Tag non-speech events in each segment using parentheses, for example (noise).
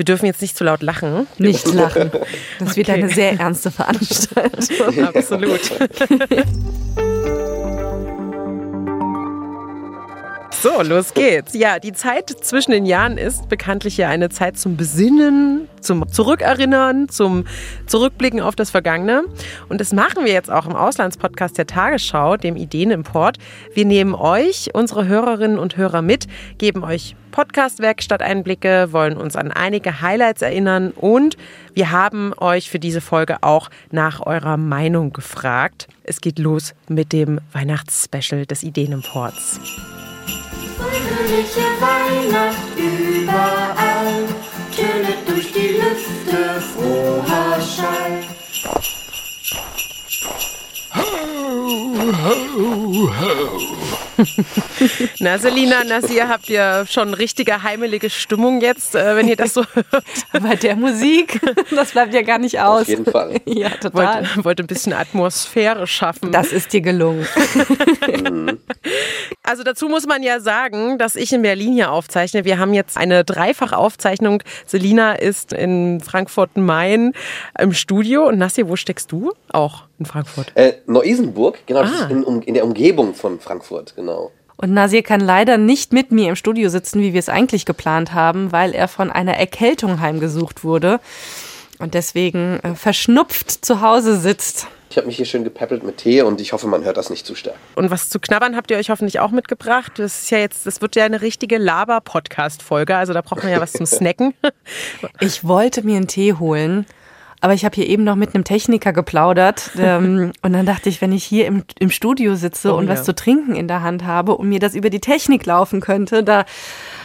Wir dürfen jetzt nicht zu laut lachen. Nicht (laughs) lachen. Das wird eine sehr ernste Veranstaltung. (laughs) Absolut. (laughs) So, los geht's. Ja, die Zeit zwischen den Jahren ist bekanntlich ja eine Zeit zum Besinnen, zum Zurückerinnern, zum Zurückblicken auf das Vergangene. Und das machen wir jetzt auch im Auslandspodcast der Tagesschau, dem Ideenimport. Wir nehmen euch, unsere Hörerinnen und Hörer mit, geben euch Podcast-Werkstatt-Einblicke, wollen uns an einige Highlights erinnern und wir haben euch für diese Folge auch nach eurer Meinung gefragt. Es geht los mit dem Weihnachtsspecial des Ideenimports. Fröhliche Weihnacht überall, tönet durch die Lüfte froher Schall. Na, Selina, Nasir, habt ihr schon richtige heimelige Stimmung jetzt, äh, wenn ihr das so hört? Bei der Musik, (laughs) das bleibt ja gar nicht aus. Auf jeden Fall. (laughs) Ja, total. Wollt, wollt ein bisschen Atmosphäre schaffen. Das ist dir gelungen. Also dazu muss man ja sagen, dass ich in Berlin hier aufzeichne. Wir haben jetzt eine Dreifachaufzeichnung. Selina ist in Frankfurt-Main im Studio. Und Nassi, wo steckst du? Auch in Frankfurt. Äh, Neu-Isenburg, genau, das Ah. ist in, um, in der Umgebung von Frankfurt, genau. Und Nasir kann leider nicht mit mir im Studio sitzen, wie wir es eigentlich geplant haben, weil er von einer Erkältung heimgesucht wurde und deswegen äh, verschnupft zu Hause sitzt. Ich habe mich hier schön gepäppelt mit Tee und ich hoffe, man hört das nicht zu stark. Und was zu knabbern habt ihr euch hoffentlich auch mitgebracht. Das ist ja jetzt, das wird ja eine richtige Laber-Podcast-Folge. Also da braucht man ja was zum Snacken. (laughs) Ich wollte mir einen Tee holen, aber ich habe hier eben noch mit einem Techniker geplaudert. Ähm, (laughs) und dann dachte ich, wenn ich hier im, im Studio sitze Oh und ja. was zu trinken in der Hand habe und mir das über die Technik laufen könnte, da,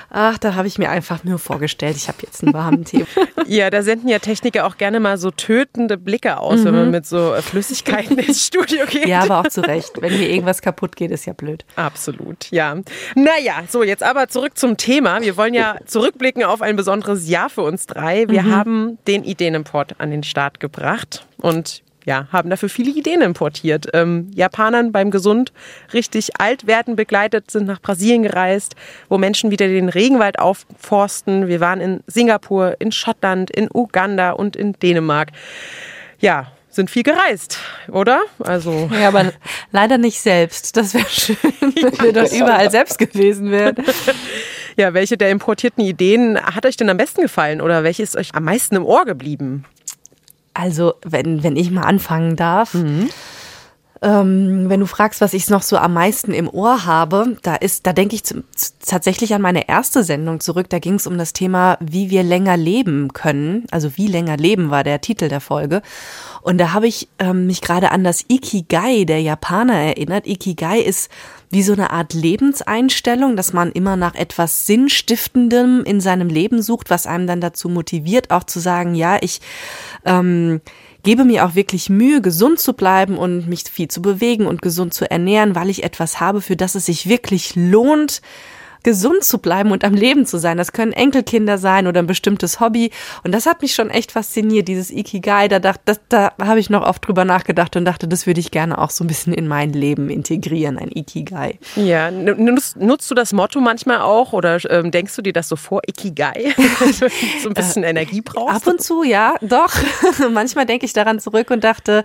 ach, da habe ich mir einfach nur vorgestellt, ich habe jetzt einen warmen Tee. (laughs) Ja, da senden ja Techniker auch gerne mal so tötende Blicke aus, wenn man mit so äh, Flüssigkeiten ins Studio geht. Ja, aber auch zu Recht. Wenn hier irgendwas kaputt geht, ist ja blöd. Absolut, ja. Naja, so jetzt aber zurück zum Thema. Wir wollen ja zurückblicken auf ein besonderes Jahr für uns drei. Wir haben den Ideenimport an den Start gebracht und ja, haben dafür viele Ideen importiert. Ähm, Japanern beim Gesund richtig alt werden begleitet, sind nach Brasilien gereist, wo Menschen wieder den Regenwald aufforsten. Wir waren in Singapur, in Schottland, in Uganda und in Dänemark. Ja, sind viel gereist, oder? Also Ja, aber leider nicht selbst. Das wäre schön, (laughs) wenn wir dort überall selbst gewesen wären. Ja, welche der importierten Ideen hat euch denn am besten gefallen oder welche ist euch am meisten im Ohr geblieben? Also, wenn, wenn ich mal anfangen darf. Ähm, wenn du fragst, was ich noch so am meisten im Ohr habe, da ist, da denke ich zum, tatsächlich an meine erste Sendung zurück. Da ging es um das Thema, wie wir länger leben können. Also wie länger leben war der Titel der Folge. Und da habe ich ähm, mich gerade an das Ikigai der Japaner erinnert. Ikigai ist wie so eine Art Lebenseinstellung, dass man immer nach etwas Sinnstiftendem in seinem Leben sucht, was einem dann dazu motiviert, auch zu sagen, ja, ich ähm, gebe mir auch wirklich Mühe, gesund zu bleiben und mich viel zu bewegen und gesund zu ernähren, weil ich etwas habe, für das es sich wirklich lohnt, gesund zu bleiben und am Leben zu sein. Das können Enkelkinder sein oder ein bestimmtes Hobby. Und das hat mich schon echt fasziniert, dieses Ikigai. Da, dacht, das, da habe ich noch oft drüber nachgedacht und dachte, das würde ich gerne auch so ein bisschen in mein Leben integrieren, ein Ikigai. Ja, nutzt, nutzt du das Motto manchmal auch oder ähm, denkst du dir das so vor, Ikigai? (laughs) so ein bisschen Energie brauchst? Ab und zu, ja, doch. (laughs) Manchmal denke ich daran zurück und dachte,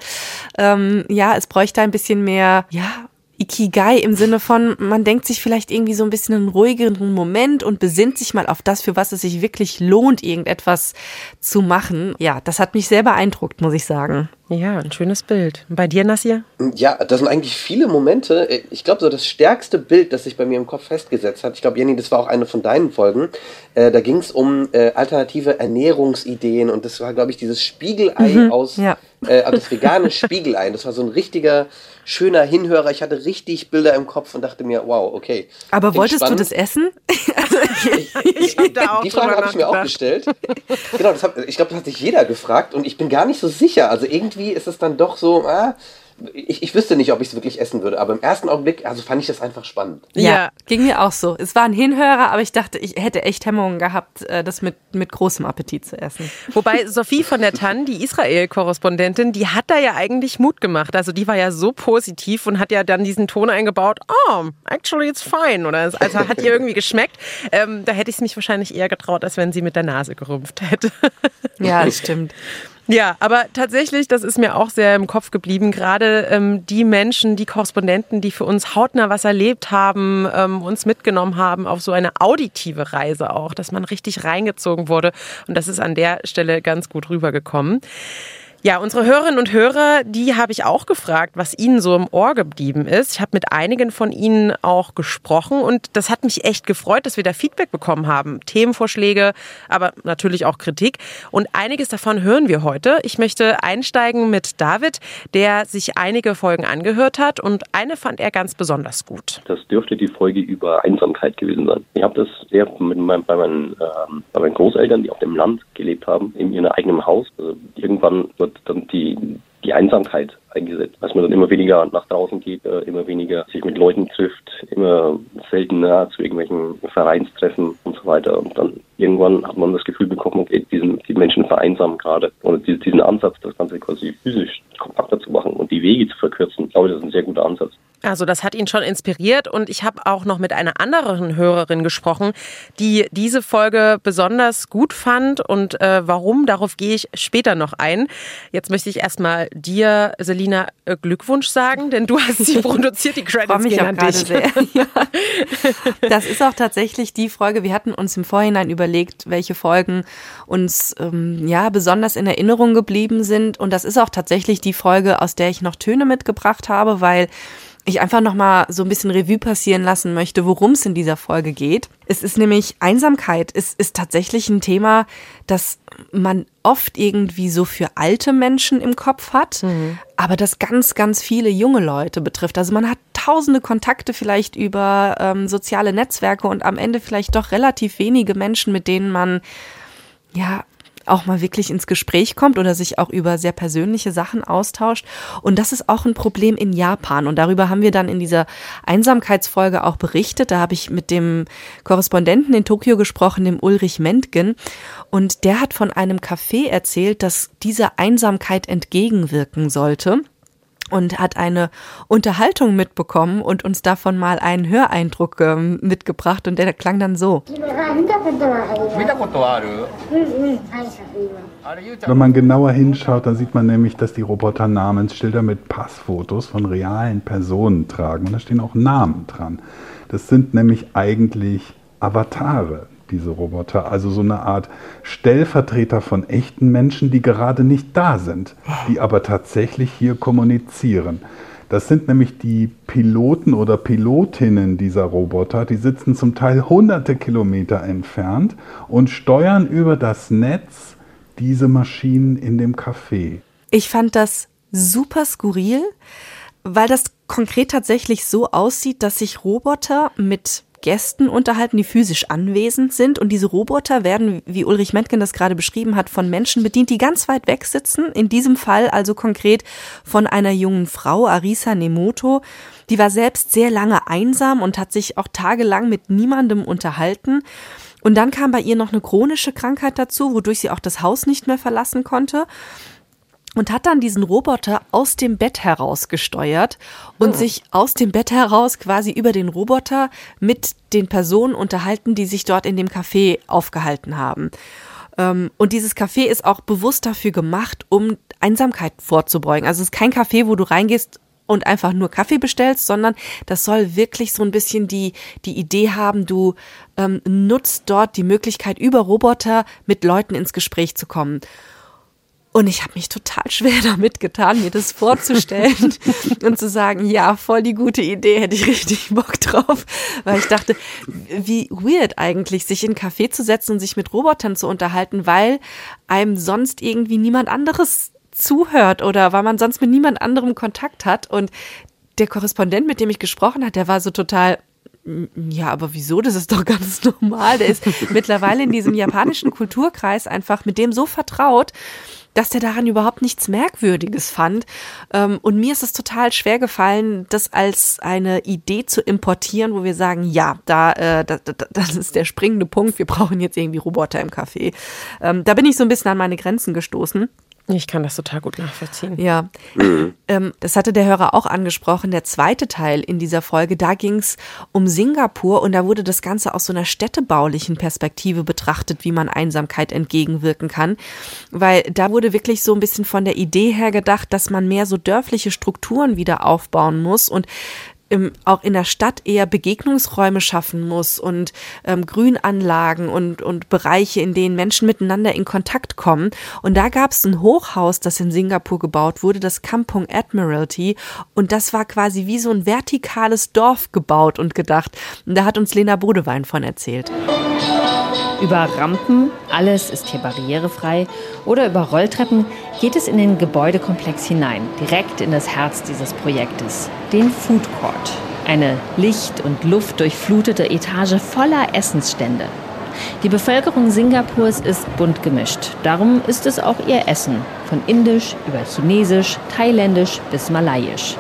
ähm, ja, es bräuchte ein bisschen mehr, ja, Ikigai im Sinne von, man denkt sich vielleicht irgendwie so ein bisschen einen ruhigeren Moment und besinnt sich mal auf das, für was es sich wirklich lohnt, irgendetwas zu machen. Ja, das hat mich sehr beeindruckt, muss ich sagen. Ja, ein schönes Bild. Und bei dir, Nassir? Ja, das sind eigentlich viele Momente. Ich glaube, so das stärkste Bild, das sich bei mir im Kopf festgesetzt hat, ich glaube, Jenny, das war auch eine von deinen Folgen, äh, da ging es um äh, alternative Ernährungsideen und das war, glaube ich, dieses Spiegelei aus, ja. äh, also das vegane (laughs) Spiegelei. Das war so ein richtiger, schöner Hinhörer. Ich hatte richtig Bilder im Kopf und dachte mir, wow, okay. Aber wolltest spannend. du das essen? (laughs) Ich hab da auch Die Frage habe ich mir auch gestellt. genau, das hab, ich glaube, das hat sich jeder gefragt und ich bin gar nicht so sicher. Also irgendwie ist es dann doch so, ah, ich, ich wüsste nicht, ob ich es wirklich essen würde, aber im ersten Augenblick, also fand ich das einfach spannend. Ja, Ja. ging mir auch so. Es war ein Hinhörer, aber ich dachte, ich hätte echt Hemmungen gehabt, äh, das mit, mit großem Appetit zu essen. Wobei Sophie von der Tann, die Israel-Korrespondentin, die hat da ja eigentlich Mut gemacht. Also die war ja so positiv und hat ja dann diesen Ton eingebaut, oh, actually it's fine. Oder es- also hat ihr irgendwie geschmeckt. Ähm, da hätte ich es mich wahrscheinlich eher getraut, als wenn sie mit der Nase gerümpft hätte. Ja, (laughs) das stimmt. Ja, aber tatsächlich, das ist mir auch sehr im Kopf geblieben. Gerade ähm, die Menschen, die Korrespondenten, die für uns hautnah was erlebt haben, ähm, uns mitgenommen haben auf so eine auditive Reise auch, dass man richtig reingezogen wurde. Und das ist an der Stelle ganz gut rübergekommen. Ja, unsere Hörerinnen und Hörer, die habe ich auch gefragt, was ihnen so im Ohr geblieben ist. Ich habe mit einigen von ihnen auch gesprochen und das hat mich echt gefreut, dass wir da Feedback bekommen haben. Themenvorschläge, aber natürlich auch Kritik. Und einiges davon hören wir heute. Ich möchte einsteigen mit David, der sich einige Folgen angehört hat und eine fand er ganz besonders gut. Das dürfte die Folge über Einsamkeit gewesen sein. Ich habe das sehr mit meinem, bei, meinen, ähm, bei meinen Großeltern, die auf dem Land gelebt haben, in ihrem eigenen Haus. Also irgendwann dann die, die Einsamkeit eingesetzt, dass man dann immer weniger nach draußen geht, äh, immer weniger sich mit Leuten trifft, immer seltener zu irgendwelchen Vereinstreffen und so weiter. Und dann irgendwann hat man das Gefühl bekommen, okay, diesen, die Menschen vereinsamen gerade. Und diesen, Ansatz, das Ganze quasi physisch kompakter zu machen und die Wege zu verkürzen, ich glaube, das ist ein sehr guter Ansatz. Also das hat ihn schon inspiriert und ich habe auch noch mit einer anderen Hörerin gesprochen, die diese Folge besonders gut fand und äh, warum, darauf gehe ich später noch ein. Jetzt möchte ich erstmal dir, Selina, äh, Glückwunsch sagen, denn du hast sie (laughs) produziert, die Credits mich gehen an dich. sehr. (laughs) Ja. Das ist auch tatsächlich die Folge. Wir hatten uns im Vorhinein überlegt, welche Folgen uns ähm, ja besonders in Erinnerung geblieben sind. Und das ist auch tatsächlich die Folge, aus der ich noch Töne mitgebracht habe, weil ich einfach noch mal so ein bisschen Revue passieren lassen möchte, worum es in dieser Folge geht. Es ist nämlich Einsamkeit. Es ist tatsächlich ein Thema, das man oft irgendwie so für alte Menschen im Kopf hat, aber das ganz, ganz viele junge Leute betrifft. Also man hat tausende Kontakte vielleicht über ähm, soziale Netzwerke und am Ende vielleicht doch relativ wenige Menschen, mit denen man ja auch mal wirklich ins Gespräch kommt oder sich auch über sehr persönliche Sachen austauscht. Und das ist auch ein Problem in Japan. Und darüber haben wir dann in dieser Einsamkeitsfolge auch berichtet. Da habe ich mit dem Korrespondenten in Tokio gesprochen, dem Ulrich Mentgen. Und der hat von einem Café erzählt, das dieser Einsamkeit entgegenwirken sollte und hat eine Unterhaltung mitbekommen und uns davon mal einen Höreindruck ähm, mitgebracht und der klang dann so. Wenn man genauer hinschaut, dann sieht man nämlich, dass die Roboter Namensschilder mit Passfotos von realen Personen tragen und da stehen auch Namen dran. Das sind nämlich eigentlich Avatare diese Roboter. Also so eine Art Stellvertreter von echten Menschen, die gerade nicht da sind, die aber tatsächlich hier kommunizieren. Das sind nämlich die Piloten oder Pilotinnen dieser Roboter, die sitzen zum Teil hunderte Kilometer entfernt und steuern über das Netz diese Maschinen in dem Café. Ich fand das super skurril, weil das konkret tatsächlich so aussieht, dass sich Roboter mit Gästen unterhalten, die physisch anwesend sind. Und diese Roboter werden, wie Ulrich Mentgen das gerade beschrieben hat, von Menschen bedient, die ganz weit weg sitzen. In diesem Fall also konkret von einer jungen Frau, Arisa Nemoto. Die war selbst sehr lange einsam und hat sich auch tagelang mit niemandem unterhalten. Und dann kam bei ihr noch eine chronische Krankheit dazu, wodurch sie auch das Haus nicht mehr verlassen konnte und hat dann diesen Roboter aus dem Bett heraus gesteuert und sich aus dem Bett heraus quasi über den Roboter mit den Personen unterhalten, die sich dort in dem Café aufgehalten haben. Ähm, Und dieses Café ist auch bewusst dafür gemacht, um Einsamkeit vorzubeugen. Also es ist kein Café, wo du reingehst und einfach nur Kaffee bestellst, sondern das soll wirklich so ein bisschen die, die Idee haben, du ähm, nutzt dort die Möglichkeit, über Roboter mit Leuten ins Gespräch zu kommen. Und ich habe mich total schwer (laughs) damit getan, mir das vorzustellen (laughs) und zu sagen, ja, voll die gute Idee, hätte ich richtig Bock drauf. Weil ich dachte, wie weird eigentlich, sich in einen Café zu setzen und sich mit Robotern zu unterhalten, weil einem sonst irgendwie niemand anderes zuhört oder weil man sonst mit niemand anderem Kontakt hat. Und der Korrespondent, mit dem ich gesprochen hat, der war so total, ja, aber wieso? Das ist doch ganz normal. Der ist (laughs) mittlerweile in diesem japanischen Kulturkreis einfach mit dem so vertraut, dass der daran überhaupt nichts Merkwürdiges fand. Ähm, und mir ist es total schwer gefallen, das als eine Idee zu importieren, wo wir sagen, ja, da, äh, da, da, das ist der springende Punkt, wir brauchen jetzt irgendwie Roboter im Café. Ähm, da bin ich so ein bisschen an meine Grenzen gestoßen. Ich kann das total gut nachvollziehen. Ja, ähm, das hatte der Hörer auch angesprochen. Der zweite Teil in dieser Folge, da ging es um Singapur und da wurde das Ganze aus so einer städtebaulichen Perspektive betrachtet, wie man Einsamkeit entgegenwirken kann. Weil da wurde wirklich so ein bisschen von der Idee her gedacht, dass man mehr so dörfliche Strukturen wieder aufbauen muss und im, auch in der Stadt eher Begegnungsräume schaffen muss und ähm, Grünanlagen und, und Bereiche, in denen Menschen miteinander in Kontakt kommen. Und da gab es ein Hochhaus, das in Singapur gebaut wurde, das Kampong Admiralty. Und das war quasi wie so ein vertikales Dorf gebaut und gedacht. Und da hat uns Lena Bodewein von erzählt. Über Rampen, alles ist hier barrierefrei, oder über Rolltreppen geht es in den Gebäudekomplex hinein, direkt in das Herz dieses Projektes, den Food Court. Eine licht- und luftdurchflutete Etage voller Essensstände. Die Bevölkerung Singapurs ist bunt gemischt. Darum ist es auch ihr Essen. Von indisch über chinesisch, thailändisch bis malayisch.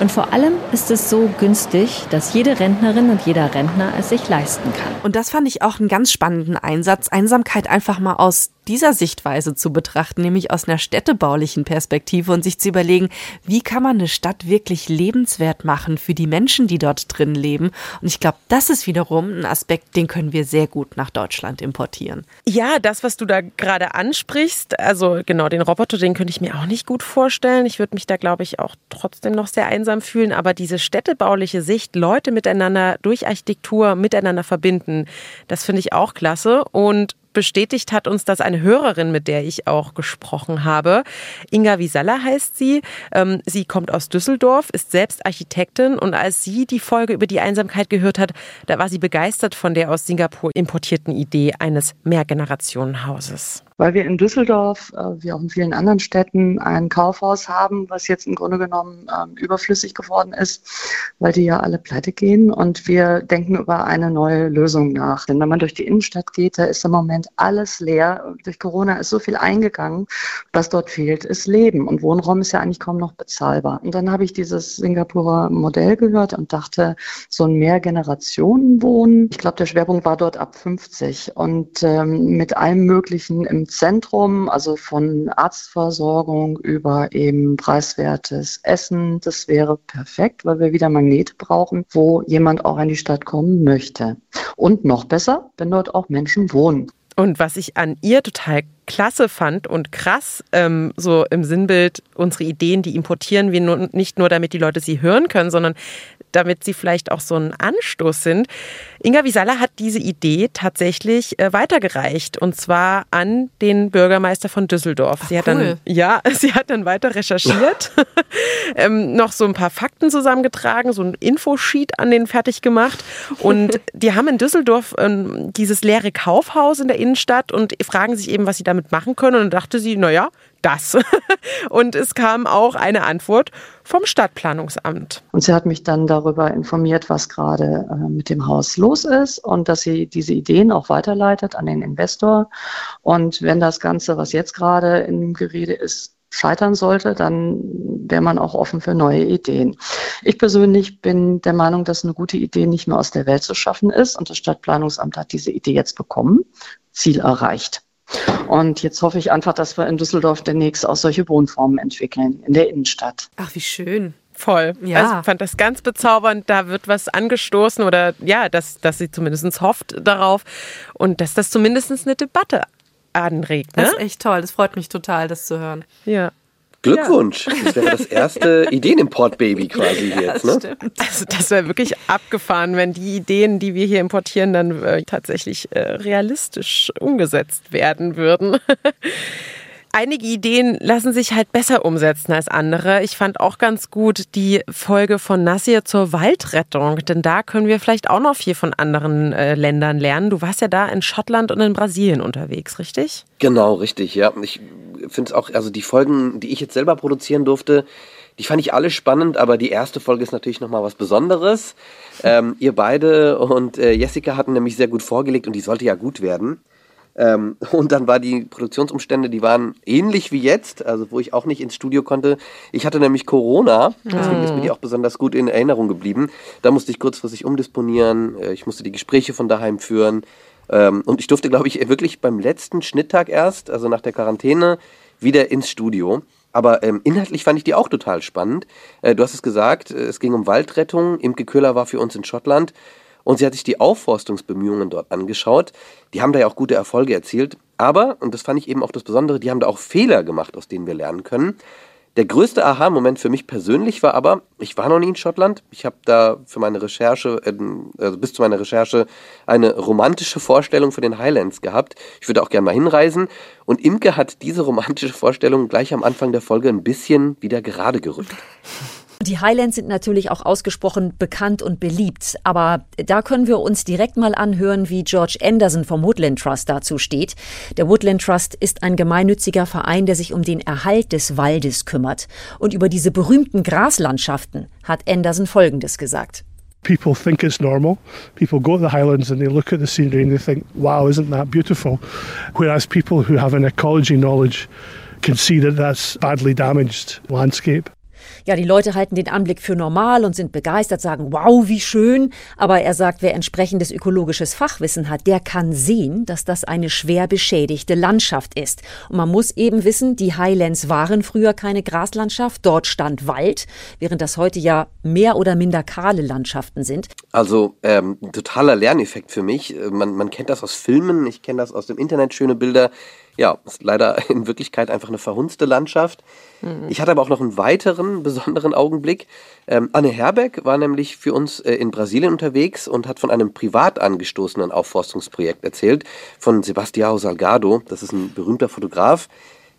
Und vor allem ist es so günstig, dass jede Rentnerin und jeder Rentner es sich leisten kann. Und das fand ich auch einen ganz spannenden Einsatz, Einsamkeit einfach mal aus dieser Sichtweise zu betrachten, nämlich aus einer städtebaulichen Perspektive und sich zu überlegen, wie kann man eine Stadt wirklich lebenswert machen für die Menschen, die dort drin leben. Und ich glaube, das ist wiederum ein Aspekt, den können wir sehr gut nach Deutschland importieren. Ja, das, was du da gerade ansprichst, also genau, den Roboter, den könnte ich mir auch nicht gut vorstellen. Ich würde mich da, glaube ich, auch trotzdem noch sehr einsam fühlen. Aber diese städtebauliche Sicht, Leute miteinander durch Architektur miteinander verbinden, das finde ich auch klasse. Und bestätigt hat uns das eine Hörerin, mit der ich auch gesprochen habe. Inga Wiesalla heißt sie. Ähm, sie kommt aus Düsseldorf, ist selbst Architektin und als sie die Folge über die Einsamkeit gehört hat, da war sie begeistert von der aus Singapur importierten Idee eines Mehrgenerationenhauses weil wir in Düsseldorf, äh, wie auch in vielen anderen Städten, ein Kaufhaus haben, was jetzt im Grunde genommen ähm, überflüssig geworden ist, weil die ja alle pleite gehen. Und wir denken über eine neue Lösung nach. Denn wenn man durch die Innenstadt geht, da ist im Moment alles leer. Durch Corona ist so viel eingegangen. Was dort fehlt, ist Leben. Und Wohnraum ist ja eigentlich kaum noch bezahlbar. Und dann habe ich dieses Singapurer Modell gehört und dachte, so ein Mehrgenerationenwohnen. Ich glaube, der Schwerpunkt war dort ab 50 und ähm, mit allem Möglichen im Zentrum, also von Arztversorgung über eben preiswertes Essen. Das wäre perfekt, weil wir wieder Magnete brauchen, wo jemand auch in die Stadt kommen möchte. Und noch besser, wenn dort auch Menschen wohnen. Und was ich an ihr total klasse fand und krass, ähm, so im Sinnbild, unsere Ideen, die importieren wir nur, nicht nur, damit die Leute sie hören können, sondern damit sie vielleicht auch so ein Anstoß sind. Inga Wiesala hat diese Idee tatsächlich äh, weitergereicht und zwar an den Bürgermeister von Düsseldorf. Ach, sie hat cool. dann (laughs) ja, sie hat dann weiter recherchiert, (laughs) ähm, noch so ein paar Fakten zusammengetragen, so ein Infosheet an den fertig gemacht und (laughs) die haben in Düsseldorf ähm, dieses leere Kaufhaus in der Innenstadt und fragen sich eben, was sie damit machen können und dann dachte sie, naja, das. (laughs) Und es kam auch eine Antwort vom Stadtplanungsamt. Und sie hat mich dann darüber informiert, was gerade äh, mit dem Haus los ist und dass sie diese Ideen auch weiterleitet an den Investor. Und wenn das Ganze, was jetzt gerade im Gerede ist, scheitern sollte, dann wäre man auch offen für neue Ideen. Ich persönlich bin der Meinung, dass eine gute Idee nicht mehr aus der Welt zu schaffen ist und das Stadtplanungsamt hat diese Idee jetzt bekommen. Ziel erreicht. Und jetzt hoffe ich einfach, dass wir in Düsseldorf demnächst auch solche Wohnformen entwickeln in der Innenstadt. Ach, wie schön. Voll. Ja. Also ich fand das ganz bezaubernd. Da wird was angestoßen oder ja, dass, dass sie zumindest hofft darauf und dass das zumindest eine Debatte anregt. Ne? Das ist echt toll. Das freut mich total, das zu hören. Ja. Glückwunsch. Das wäre das erste (laughs) Ideenimport-Baby quasi jetzt. Ne? stimmt. Also das wäre wirklich abgefahren, wenn die Ideen, die wir hier importieren, dann äh, tatsächlich äh, realistisch umgesetzt werden würden. (laughs) Einige Ideen lassen sich halt besser umsetzen als andere. Ich fand auch ganz gut die Folge von Nassir zur Waldrettung, denn da können wir vielleicht auch noch viel von anderen äh, Ländern lernen. Du warst ja da in Schottland und in Brasilien unterwegs, richtig? Genau, richtig, ja. Ich finde es auch, also die Folgen, die ich jetzt selber produzieren durfte, die fand ich alle spannend, aber die erste Folge ist natürlich nochmal was Besonderes. (laughs) Ähm, ihr beide und äh, Jessica hatten nämlich sehr gut vorgelegt und die sollte ja gut werden. Ähm, und dann war die Produktionsumstände, die waren ähnlich wie jetzt, also wo ich auch nicht ins Studio konnte. Ich hatte nämlich Corona, deswegen ist mir die auch besonders gut in Erinnerung geblieben. Da musste ich kurzfristig umdisponieren, äh, ich musste die Gespräche von daheim führen. Ähm, und ich durfte, glaube ich, wirklich beim letzten Schnitttag erst, also nach der Quarantäne, wieder ins Studio. Aber ähm, inhaltlich fand ich die auch total spannend. Äh, du hast es gesagt, äh, es ging um Waldrettung. Imke Köhler war für uns in Schottland und sie hat sich die Aufforstungsbemühungen dort angeschaut. Die haben da ja auch gute Erfolge erzielt. Aber, und das fand ich eben auch das Besondere, die haben da auch Fehler gemacht, aus denen wir lernen können. Der größte Aha-Moment für mich persönlich war aber, ich war noch nie in Schottland. Ich habe da für meine Recherche, äh, also bis zu meiner Recherche, eine romantische Vorstellung für den Highlands gehabt. Ich würde auch gerne mal hinreisen. Und Imke hat diese romantische Vorstellung gleich am Anfang der Folge ein bisschen wieder gerade gerückt. Die Highlands sind natürlich auch ausgesprochen bekannt und beliebt, aber da können wir uns direkt mal anhören, wie George Anderson vom Woodland Trust dazu steht. Der Woodland Trust ist ein gemeinnütziger Verein, der sich um den Erhalt des Waldes kümmert. Und über diese berühmten Graslandschaften hat Anderson Folgendes gesagt. People think it's normal. People go to the highlands and they look at the scenery and they think, wow, isn't that beautiful? Whereas people who have an ecology knowledge can see that that's badly damaged landscape. Ja, die Leute halten den Anblick für normal und sind begeistert, sagen, wow, wie schön. Aber er sagt, wer entsprechendes ökologisches Fachwissen hat, der kann sehen, dass das eine schwer beschädigte Landschaft ist. Und man muss eben wissen, die Highlands waren früher keine Graslandschaft, dort stand Wald, während das heute ja mehr oder minder kahle Landschaften sind. Also ähm, ein totaler Lerneffekt für mich. Äh, Man, man kennt das aus Filmen, ich kenne das aus dem Internet, schöne Bilder. Ja, ist leider (laughs) in Wirklichkeit einfach eine verhunzte Landschaft. Ich hatte aber auch noch einen weiteren besonderen Augenblick. Ähm, Anne Herbeck war nämlich für uns äh, in Brasilien unterwegs und hat von einem privat angestoßenen Aufforstungsprojekt erzählt, von Sebastião Salgado. Das ist ein berühmter Fotograf.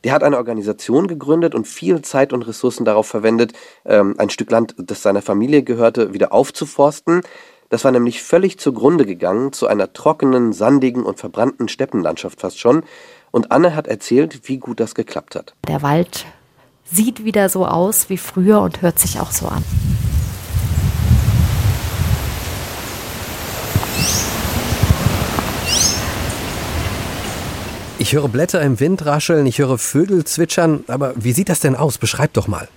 Der hat eine Organisation gegründet und viel Zeit und Ressourcen darauf verwendet, ähm, ein Stück Land, das seiner Familie gehörte, wieder aufzuforsten. Das war nämlich völlig zugrunde gegangen, zu einer trockenen, sandigen und verbrannten Steppenlandschaft fast schon. Und Anne hat erzählt, wie gut das geklappt hat. Der Wald sieht wieder so aus wie früher und hört sich auch so an. Ich höre Blätter im Wind rascheln, ich höre Vögel zwitschern, aber wie sieht das denn aus? Beschreib doch mal.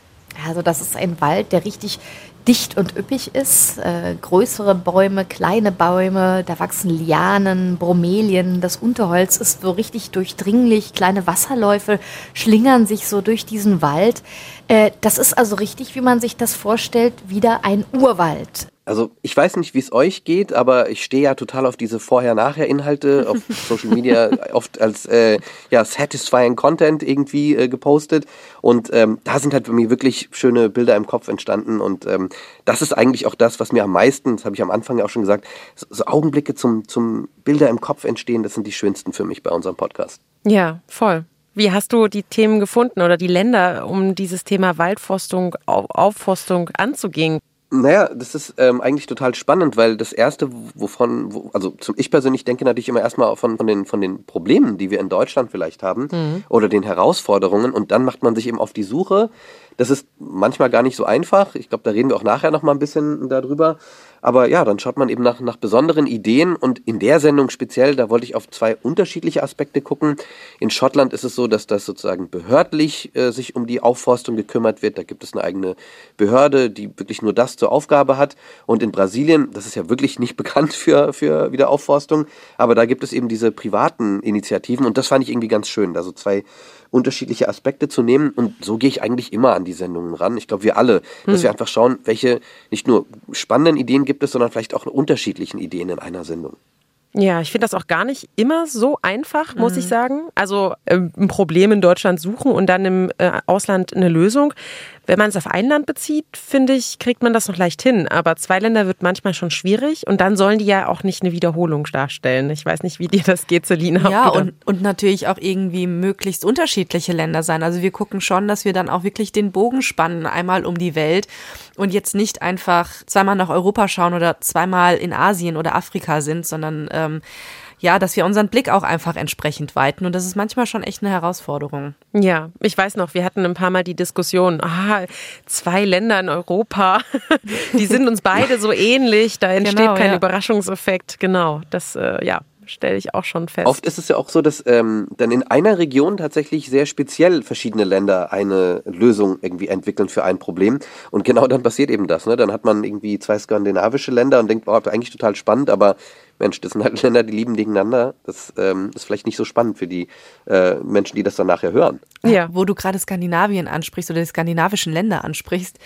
Also das ist ein Wald, der richtig dicht und üppig ist. Äh, größere Bäume, kleine Bäume, da wachsen Lianen, Bromelien. Das Unterholz ist so richtig durchdringlich. Kleine Wasserläufe schlingern sich so durch diesen Wald. Äh, das ist also richtig, wie man sich das vorstellt, wieder ein Urwald. Also ich weiß nicht, wie es euch geht, aber ich stehe ja total auf diese Vorher-Nachher-Inhalte auf (laughs) Social Media oft als äh, ja, satisfying Content irgendwie äh, gepostet. Und ähm, da sind halt bei mir wirklich schöne Bilder im Kopf entstanden. Und ähm, das ist eigentlich auch das, was mir am meisten, das habe ich am Anfang ja auch schon gesagt, so, so Augenblicke zum, zum Bilder im Kopf entstehen, das sind die schönsten für mich bei unserem Podcast. Ja, voll. Wie hast du die Themen gefunden oder die Länder, um dieses Thema Waldforstung, Au- Aufforstung anzugehen? Naja, das ist ähm, eigentlich total spannend, weil das erste, wovon, wo, also zum, ich persönlich denke natürlich immer erstmal von, von, den, von den Problemen, die wir in Deutschland vielleicht haben Mhm. oder den Herausforderungen und dann macht man sich eben auf die Suche. Das ist manchmal gar nicht so einfach. Ich glaube, da reden wir auch nachher nochmal ein bisschen darüber. Aber ja, dann schaut man eben nach, nach besonderen Ideen und in der Sendung speziell, da wollte ich auf zwei unterschiedliche Aspekte gucken. In Schottland ist es so, dass das sozusagen behördlich äh, sich um die Aufforstung gekümmert wird. Da gibt es eine eigene Behörde, die wirklich nur das zur Aufgabe hat. Und in Brasilien, das ist ja wirklich nicht (laughs) bekannt für, für Wiederaufforstung, aber da gibt es eben diese privaten Initiativen und das fand ich irgendwie ganz schön. Also zwei unterschiedliche Aspekte zu nehmen und so gehe ich eigentlich immer an die Sendungen ran. Ich glaube, wir alle, dass Hm. wir einfach schauen, welche nicht nur spannenden Ideen gibt es, sondern vielleicht auch unterschiedlichen Ideen in einer Sendung. Ja, ich finde das auch gar nicht immer so einfach, muss Mhm. ich sagen. Also ähm, ein Problem in Deutschland suchen und dann im äh, Ausland eine Lösung. Wenn man es auf ein Land bezieht, finde ich, kriegt man das noch leicht hin. Aber zwei Länder wird manchmal schon schwierig und dann sollen die ja auch nicht eine Wiederholung darstellen. Ich weiß nicht, wie dir das geht, Selina. Ja, und, und natürlich auch irgendwie möglichst unterschiedliche Länder sein. Also wir gucken schon, dass wir dann auch wirklich den Bogen spannen, einmal um die Welt und jetzt nicht einfach zweimal nach Europa schauen oder zweimal in Asien oder Afrika sind, sondern ähm, ja, dass wir unseren Blick auch einfach entsprechend weiten. Und das ist manchmal schon echt eine Herausforderung. Ja, ich weiß noch, wir hatten ein paar Mal die Diskussion, ah, zwei Länder in Europa, (laughs) die sind uns beide so ähnlich, da entsteht Genau, kein ja. Überraschungseffekt. Genau, das, äh, ja, stelle ich auch schon fest. Oft ist es ja auch so, dass ähm, dann in einer Region tatsächlich sehr speziell verschiedene Länder eine Lösung irgendwie entwickeln für ein Problem. Und genau dann passiert eben das. Ne? Dann hat man irgendwie zwei skandinavische Länder und denkt, oh, eigentlich total spannend, aber Mensch, das sind halt Länder, die lieben gegeneinander. Das ähm, ist vielleicht nicht so spannend für die äh, Menschen, die das dann nachher hören. Ja. Wo du gerade Skandinavien ansprichst oder die skandinavischen Länder ansprichst.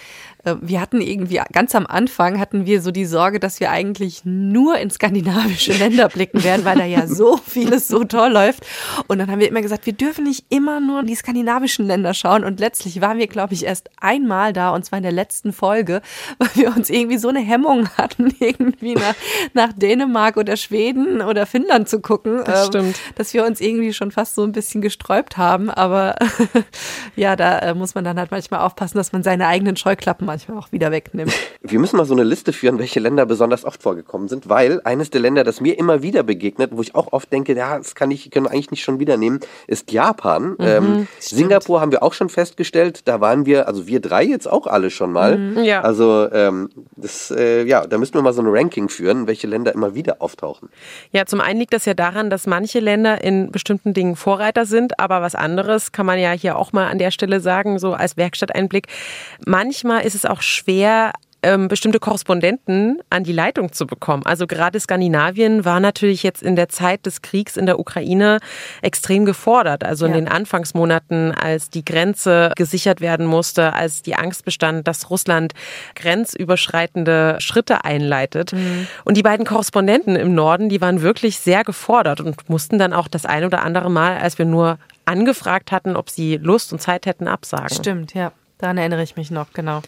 Äh, wir hatten irgendwie ganz am Anfang hatten wir so die Sorge, dass wir eigentlich nur in skandinavische Länder blicken werden, weil da ja so (laughs) vieles so toll läuft. Und dann haben wir immer gesagt, wir dürfen nicht immer nur die skandinavischen Länder schauen. Und letztlich waren wir, glaube ich, erst einmal da, und zwar in der letzten Folge, weil wir uns irgendwie so eine Hemmung hatten, (laughs) irgendwie nach, nach Dänemark oder Schweden oder Finnland zu gucken. Das ähm, stimmt. Dass wir uns irgendwie schon fast so ein bisschen gesträubt haben. Aber (laughs) ja, da äh, muss man dann halt manchmal aufpassen, dass man seine eigenen Scheuklappen manchmal auch wieder wegnimmt. (laughs) Wir müssen mal so eine Liste führen, welche Länder besonders oft vorgekommen sind, weil eines der Länder, das mir immer wieder begegnet, wo ich auch oft denke, ja, das kann ich, können wir eigentlich nicht schon wieder nehmen, ist Japan. ähm, Singapur haben wir auch schon festgestellt, da waren wir, also wir drei jetzt auch alle schon mal. Mhm, ja. Also ähm, das, äh, ja, da müssten wir mal so ein Ranking führen, welche Länder immer wieder auftauchen. Ja, zum einen liegt das ja daran, dass manche Länder in bestimmten Dingen Vorreiter sind, aber was anderes kann man ja hier auch mal an der Stelle sagen, so als Werkstatteinblick. Manchmal ist es auch schwer, ähm, bestimmte Korrespondenten an die Leitung zu bekommen. Also gerade Skandinavien war natürlich jetzt in der Zeit des Kriegs in der Ukraine extrem gefordert. Also in Ja. den Anfangsmonaten, als die Grenze gesichert werden musste, als die Angst bestand, dass Russland grenzüberschreitende Schritte einleitet. Und die beiden Korrespondenten im Norden, die waren wirklich sehr gefordert und mussten dann auch das ein oder andere Mal, als wir nur angefragt hatten, ob sie Lust und Zeit hätten, absagen. Stimmt, ja. Daran erinnere ich mich noch, genau.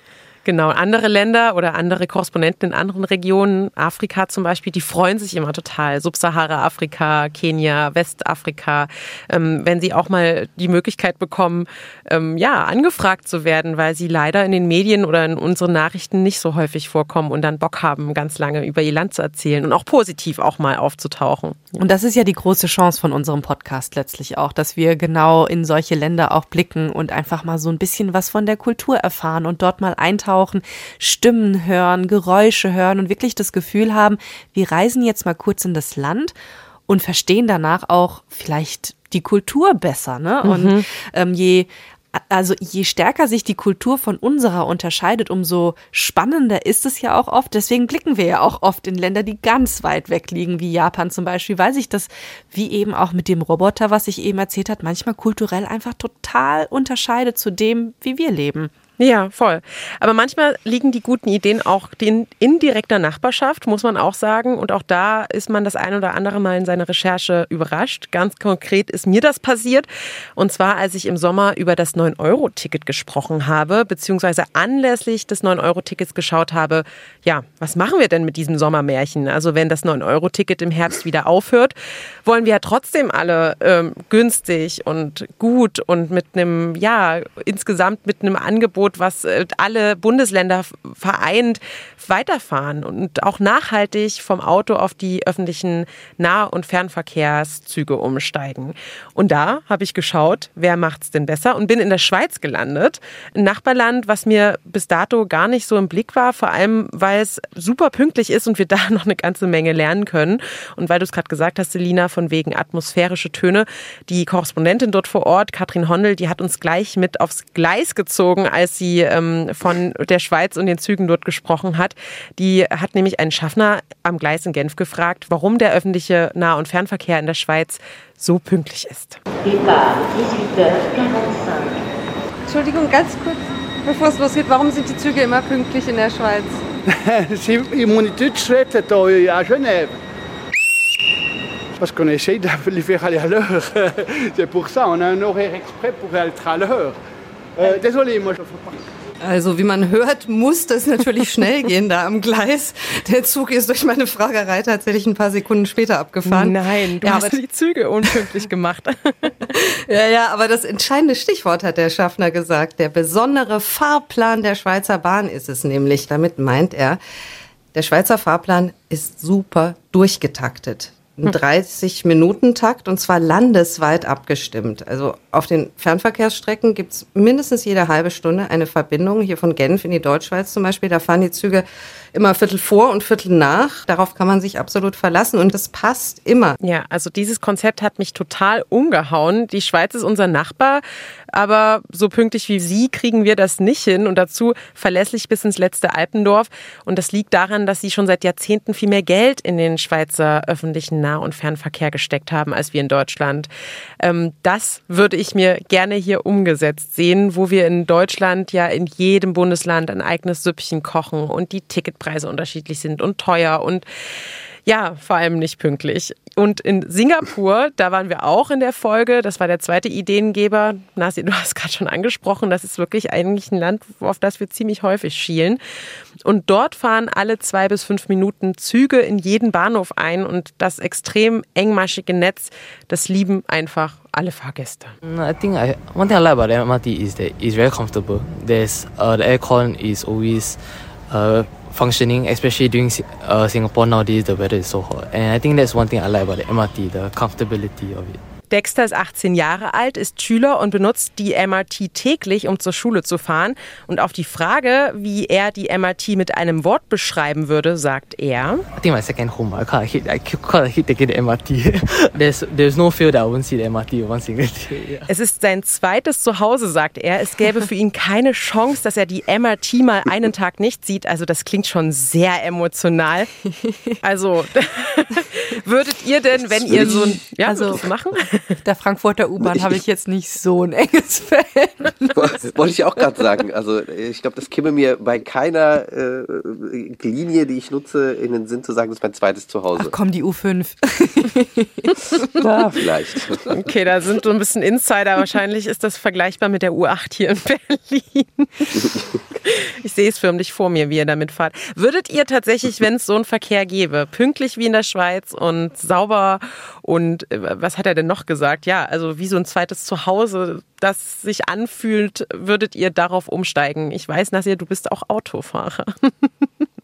Genau, andere Länder oder andere Korrespondenten in anderen Regionen, Afrika zum Beispiel, die freuen sich immer total. Subsahara-Afrika, Kenia, Westafrika, ähm, wenn sie auch mal die Möglichkeit bekommen, ähm, ja, angefragt zu werden, weil sie leider in den Medien oder in unseren Nachrichten nicht so häufig vorkommen und dann Bock haben, ganz lange über ihr Land zu erzählen und auch positiv auch mal aufzutauchen. Und das ist ja die große Chance von unserem Podcast letztlich auch, dass wir genau in solche Länder auch blicken und einfach mal so ein bisschen was von der Kultur erfahren und dort mal eintauchen, Stimmen hören, Geräusche hören und wirklich das Gefühl haben, wir reisen jetzt mal kurz in das Land und verstehen danach auch vielleicht die Kultur besser. Ne? Und Mhm. ähm, je also je stärker sich die Kultur von unserer unterscheidet, umso spannender ist es ja auch oft. Deswegen blicken wir ja auch oft in Länder, die ganz weit weg liegen, wie Japan zum Beispiel, weil sich das, wie eben auch mit dem Roboter, was ich eben erzählt hat, manchmal kulturell einfach total unterscheidet zu dem, wie wir leben. Ja, voll. Aber manchmal liegen die guten Ideen auch in, in direkter Nachbarschaft, muss man auch sagen. Und auch da ist man das ein oder andere Mal in seiner Recherche überrascht. Ganz konkret ist mir das passiert. Und zwar, als ich im Sommer über das 9-Euro-Ticket gesprochen habe, beziehungsweise anlässlich des 9-Euro-Tickets geschaut habe, ja, was machen wir denn mit diesem Sommermärchen? Also wenn das 9-Euro-Ticket im Herbst wieder aufhört, wollen wir ja trotzdem alle ähm, günstig und gut und mit einem, ja, insgesamt mit einem Angebot, was äh, alle Bundesländer vereint, weiterfahren und auch nachhaltig vom Auto auf die öffentlichen Nah- und Fernverkehrszüge umsteigen. Und da habe ich geschaut, wer macht's denn besser und bin in der Schweiz gelandet, ein Nachbarland, was mir bis dato gar nicht so im Blick war, vor allem weil es super pünktlich ist und wir (laughs) da noch eine ganze Menge lernen können. Und weil du es gerade gesagt hast, Selina, von wegen atmosphärische Töne, die Korrespondentin dort vor Ort, Katrin Hondel, die hat uns gleich mit aufs Gleis gezogen, als sie ähm, von der Schweiz und den Zügen dort gesprochen hat. Die hat nämlich einen Schaffner am Gleis in Genf gefragt, warum der öffentliche Nah- und Fernverkehr in der Schweiz so pünktlich ist. Départ 18h45. Entschuldigung, ganz kurz, bevor es losgeht, warum sind die Züge immer pünktlich in der Schweiz? Si- Ils m'ont dit tout de suite, t'es à Genève. Parce qu'on essaye de les faire aller à l'heure. C'est pour ça, on a un horaire exprès pour être à l'heure. Euh, désolé, moi je. Also wie man hört, muss das natürlich schnell (laughs) gehen da am Gleis. Der Zug ist durch meine Fragerei tatsächlich ein paar Sekunden später abgefahren. Nein, du ja, hast aber, die Züge unpünktlich gemacht. (laughs) ja, ja, aber das entscheidende Stichwort hat der Schaffner gesagt. Der besondere Fahrplan der Schweizer Bahn ist es nämlich. Damit meint er, der Schweizer Fahrplan ist super durchgetaktet. im 30-Minuten-Takt und zwar landesweit abgestimmt. Also auf den Fernverkehrsstrecken gibt es mindestens jede halbe Stunde eine Verbindung. Hier von Genf in die Deutschschweiz zum Beispiel, da fahren die Züge immer Viertel vor und Viertel nach. Darauf kann man sich absolut verlassen und das passt immer. Ja, also dieses Konzept hat mich total umgehauen. Die Schweiz ist unser Nachbar, aber so pünktlich wie Sie kriegen wir das nicht hin und dazu verlässlich bis ins letzte Alpendorf. Und das liegt daran, dass Sie schon seit Jahrzehnten viel mehr Geld in den Schweizer öffentlichen Nah- und Fernverkehr gesteckt haben als wir in Deutschland. Ähm, das würde ich mir gerne hier umgesetzt sehen, wo wir in Deutschland ja in jedem Bundesland ein eigenes Süppchen kochen und die Ticketpreise unterschiedlich sind und teuer und ja, vor allem nicht pünktlich. Und in Singapur, da waren wir auch in der Folge. Das war der zweite Ideengeber. Nasi, du hast gerade schon angesprochen, das ist wirklich eigentlich ein Land, auf das wir ziemlich häufig schielen. Und dort fahren alle zwei bis fünf Minuten Züge in jeden Bahnhof ein. Und das extrem engmaschige Netz, das lieben einfach alle Fahrgäste. I think I, one thing I like about the MRT is that it's very comfortable. There's uh, the aircon is always uh, functioning, especially during uh, Singapore nowadays. The weather is so hot, and I think that's one thing I like about the MRT, the comfortability of it. Dexter ist 18 Jahre alt, ist Schüler und benutzt die MRT täglich, um zur Schule zu fahren. Und auf die Frage, wie er die MRT mit einem Wort beschreiben würde, sagt er: I think my second home. I can't hit. I can't hit taking the MRT. (laughs) there's there's no fear that I won't see the MRT one single day. Yeah. Es ist sein zweites Zuhause, sagt er. Es gäbe für ihn keine Chance, dass er die MRT mal einen Tag nicht sieht. Also das klingt schon sehr emotional. Also (laughs) würdet ihr denn, wenn ihr so ein ja, also machen? (laughs) Der Frankfurter U-Bahn habe ich jetzt nicht so ein enges (laughs) Verhältnis. (laughs) Wollte ich auch gerade sagen. Also ich glaube, das käme mir bei keiner äh, Linie, die ich nutze, in den Sinn zu sagen, das ist mein zweites Zuhause. Ach komm, die U5. Na, (laughs) vielleicht. Okay, da sind so ein bisschen Insider. Wahrscheinlich ist das vergleichbar mit der U8 hier in Berlin. Ich sehe es förmlich vor mir, wie ihr damit fahrt. Würdet ihr tatsächlich, wenn es so einen Verkehr gäbe, pünktlich wie in der Schweiz und sauber und äh, was hat er denn noch gesagt? Ja, also wie so ein zweites Zuhause, das sich anfühlt, würdet ihr darauf umsteigen? Ich weiß, Nasir, du bist auch Autofahrer. (laughs)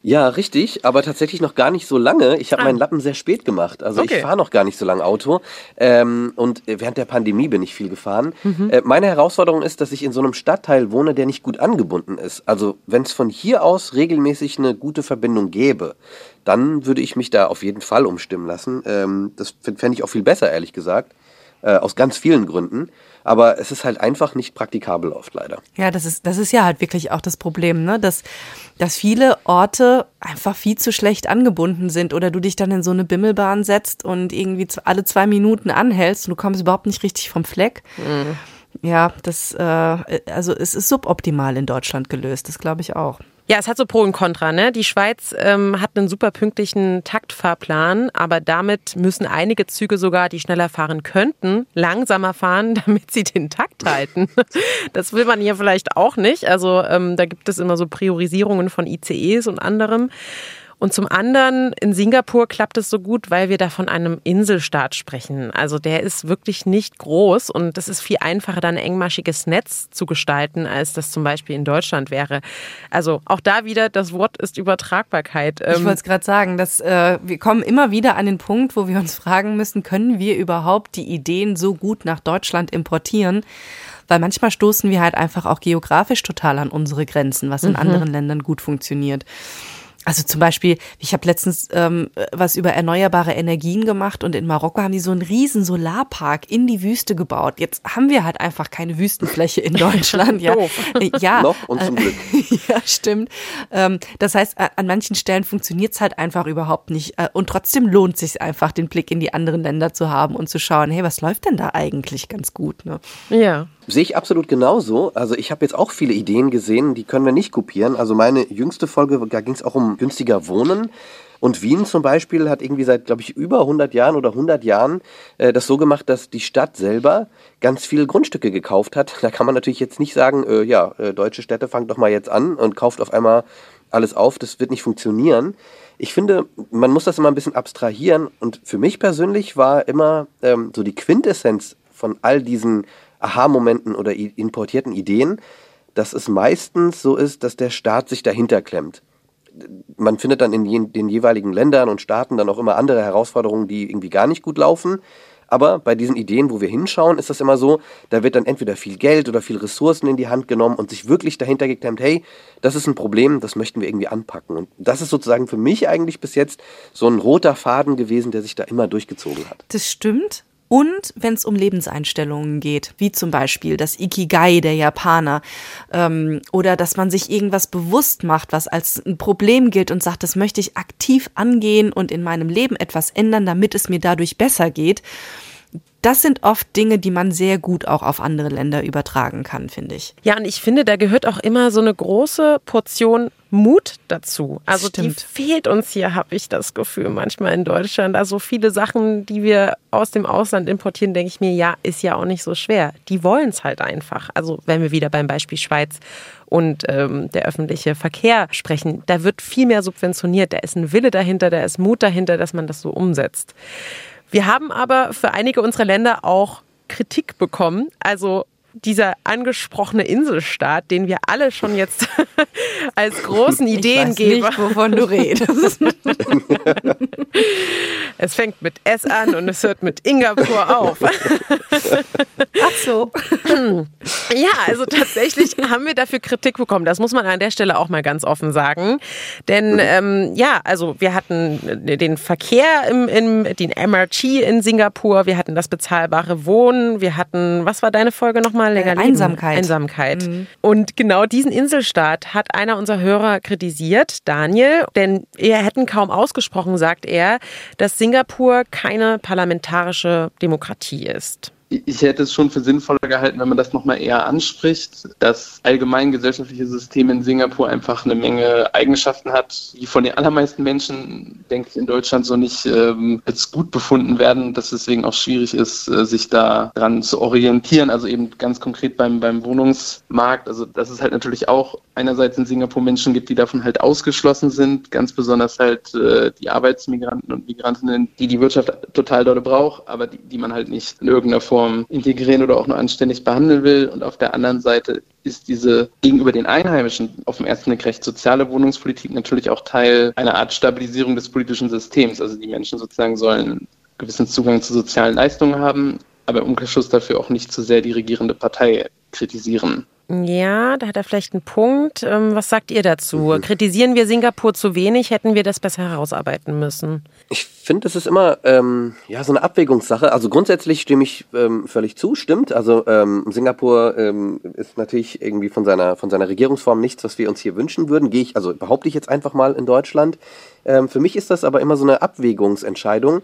Ja, richtig, aber tatsächlich noch gar nicht so lange. Ich habe meinen Lappen sehr spät gemacht. Also Okay. ich fahre noch gar nicht so lange Auto. Ähm, und während der Pandemie bin ich viel gefahren. Mhm. Äh, meine Herausforderung ist, dass ich in so einem Stadtteil wohne, der nicht gut angebunden ist. Also wenn es von hier aus regelmäßig eine gute Verbindung gäbe, dann würde ich mich da auf jeden Fall umstimmen lassen. Ähm, das fände ich auch viel besser, ehrlich gesagt. Äh, aus ganz vielen Gründen. Aber es ist halt einfach nicht praktikabel oft leider. Ja, das ist, das ist ja halt wirklich auch das Problem, ne? dass, dass viele Orte einfach viel zu schlecht angebunden sind oder du dich dann in so eine Bimmelbahn setzt und irgendwie alle zwei Minuten anhältst und du kommst überhaupt nicht richtig vom Fleck. Ja, das, äh, also es ist suboptimal in Deutschland gelöst, das glaube ich auch. Ja, es hat so Pro und Contra. Ne? Die Schweiz ähm, hat einen super pünktlichen Taktfahrplan, aber damit müssen einige Züge sogar, die schneller fahren könnten, langsamer fahren, (laughs) damit sie den Takt halten. Das will man hier vielleicht auch nicht. Also ähm, da gibt es immer so Priorisierungen von ICEs und anderem. Und zum anderen, in Singapur klappt es so gut, weil wir da von einem Inselstaat sprechen. Also der ist wirklich nicht groß und es ist viel einfacher, da ein engmaschiges Netz zu gestalten, als das zum Beispiel in Deutschland wäre. Also auch da wieder, das Wort ist Übertragbarkeit. Ich Ähm, wollte es gerade sagen, dass äh, wir kommen immer wieder an den Punkt, wo wir uns fragen müssen, können wir überhaupt die Ideen so gut nach Deutschland importieren? Weil manchmal stoßen wir halt einfach auch geografisch total an unsere Grenzen, was in Mhm. anderen Ländern gut funktioniert. Also zum Beispiel, ich habe letztens ähm, was über erneuerbare Energien gemacht und in Marokko haben die so einen riesen Solarpark in die Wüste gebaut. Jetzt haben wir halt einfach keine Wüstenfläche in (laughs) Deutschland. ja. Äh, ja. (laughs) Noch und zum Äh, Glück. (laughs) ja, stimmt. Ähm, das heißt, an manchen Stellen funktioniert es halt einfach überhaupt nicht. Äh, Und trotzdem lohnt es sich einfach, den Blick in die anderen Länder zu haben und zu schauen, hey, was läuft denn da eigentlich ganz gut? Ne? Ja. Sehe ich absolut genauso. Also ich habe jetzt auch viele Ideen gesehen, die können wir nicht kopieren. Also meine jüngste Folge, da ging es auch um günstiger Wohnen. Und Wien zum Beispiel hat irgendwie seit, glaube ich, über 100 Jahren oder 100 Jahren äh, das so gemacht, dass die Stadt selber ganz viele Grundstücke gekauft hat. Da kann man natürlich jetzt nicht sagen, äh, ja, äh, deutsche Städte fangt doch mal jetzt an und kauft auf einmal alles auf. Das wird nicht funktionieren. Ich finde, man muss das immer ein bisschen abstrahieren. Und für mich persönlich war immer ähm, so die Quintessenz von all diesen Aha-Momenten oder importierten Ideen, dass es meistens so ist, dass der Staat sich dahinter klemmt. man findet dann in den jeweiligen Ländern und Staaten dann auch immer andere Herausforderungen, die irgendwie gar nicht gut laufen. Aber bei diesen Ideen, wo wir hinschauen, ist das immer so, da wird dann entweder viel Geld oder viel Ressourcen in die Hand genommen und sich wirklich dahinter geklemmt, hey, das ist ein Problem, das möchten wir irgendwie anpacken. Und das ist sozusagen für mich eigentlich bis jetzt so ein roter Faden gewesen, der sich da immer durchgezogen hat. Das stimmt. Und wenn es um Lebenseinstellungen geht, wie zum Beispiel das Ikigai der Japaner, ähm, oder dass man sich irgendwas bewusst macht, was als ein Problem gilt und sagt, das möchte ich aktiv angehen und in meinem Leben etwas ändern, damit es mir dadurch besser geht. Das sind oft Dinge, die man sehr gut auch auf andere Länder übertragen kann, finde ich. Ja, und ich finde, da gehört auch immer so eine große Portion Mut dazu. Also die fehlt uns hier, habe ich das Gefühl, manchmal in Deutschland. Also viele Sachen, die wir aus dem Ausland importieren, denke ich mir, ja, ist ja auch nicht so schwer. Die wollen es halt einfach. Also wenn wir wieder beim Beispiel Schweiz und ähm, der öffentliche Verkehr sprechen, da wird viel mehr subventioniert. Da ist ein Wille dahinter, da ist Mut dahinter, dass man das so umsetzt. Wir haben aber für einige unserer Länder auch Kritik bekommen. Also dieser angesprochene Inselstaat, den wir alle schon jetzt (laughs) als großen Ideengeber. Ich weiß nicht, wovon du redest. (laughs) es fängt mit S an und es hört mit Ingapur auf. Ach so. (clears throat) Ja, also tatsächlich haben wir dafür Kritik bekommen. Das muss man an der Stelle auch mal ganz offen sagen. Denn ähm, ja, also wir hatten den Verkehr im, im den MRT in Singapur, wir hatten das bezahlbare Wohnen, wir hatten, was war deine Folge nochmal? Länger Äh, Einsamkeit. Einsamkeit. Mhm. Und genau diesen Inselstaat hat einer unserer Hörer kritisiert, Daniel, denn er hätten kaum ausgesprochen, sagt er, dass Singapur keine parlamentarische Demokratie ist. Ich hätte es schon für sinnvoller gehalten, wenn man das nochmal eher anspricht. Das allgemein gesellschaftliche System in Singapur einfach eine Menge Eigenschaften hat, die von den allermeisten Menschen, denke ich, in Deutschland so nicht ähm, als gut befunden werden, dass es deswegen auch schwierig ist, äh, sich da dran zu orientieren. Also eben ganz konkret beim, beim Wohnungsmarkt. Also dass es halt natürlich auch einerseits in Singapur Menschen gibt, die davon halt ausgeschlossen sind, ganz besonders halt äh, die Arbeitsmigranten und Migrantinnen, die die Wirtschaft total dort braucht, aber die, die man halt nicht in irgendeiner Form integrieren oder auch nur anständig behandeln will. Und auf der anderen Seite ist diese gegenüber den Einheimischen auf dem ersten Blick recht soziale Wohnungspolitik natürlich auch Teil einer Art Stabilisierung des politischen Systems. Also die Menschen sozusagen sollen gewissen Zugang zu sozialen Leistungen haben, aber im Umkehrschluss dafür auch nicht zu sehr die regierende Partei kritisieren. Ja, da hat er vielleicht einen Punkt. Ähm, Was sagt ihr dazu? Kritisieren wir Singapur zu wenig? Hätten wir das besser herausarbeiten müssen? Ich finde, das ist immer ähm, ja, so eine Abwägungssache. Also grundsätzlich stimme ich ähm, völlig zu, stimmt. Also ähm, Singapur ähm, ist natürlich irgendwie von seiner, von seiner Regierungsform nichts, was wir uns hier wünschen würden. Gehe ich, also behaupte ich jetzt einfach mal in Deutschland. Ähm, für mich ist das aber immer so eine Abwägungsentscheidung,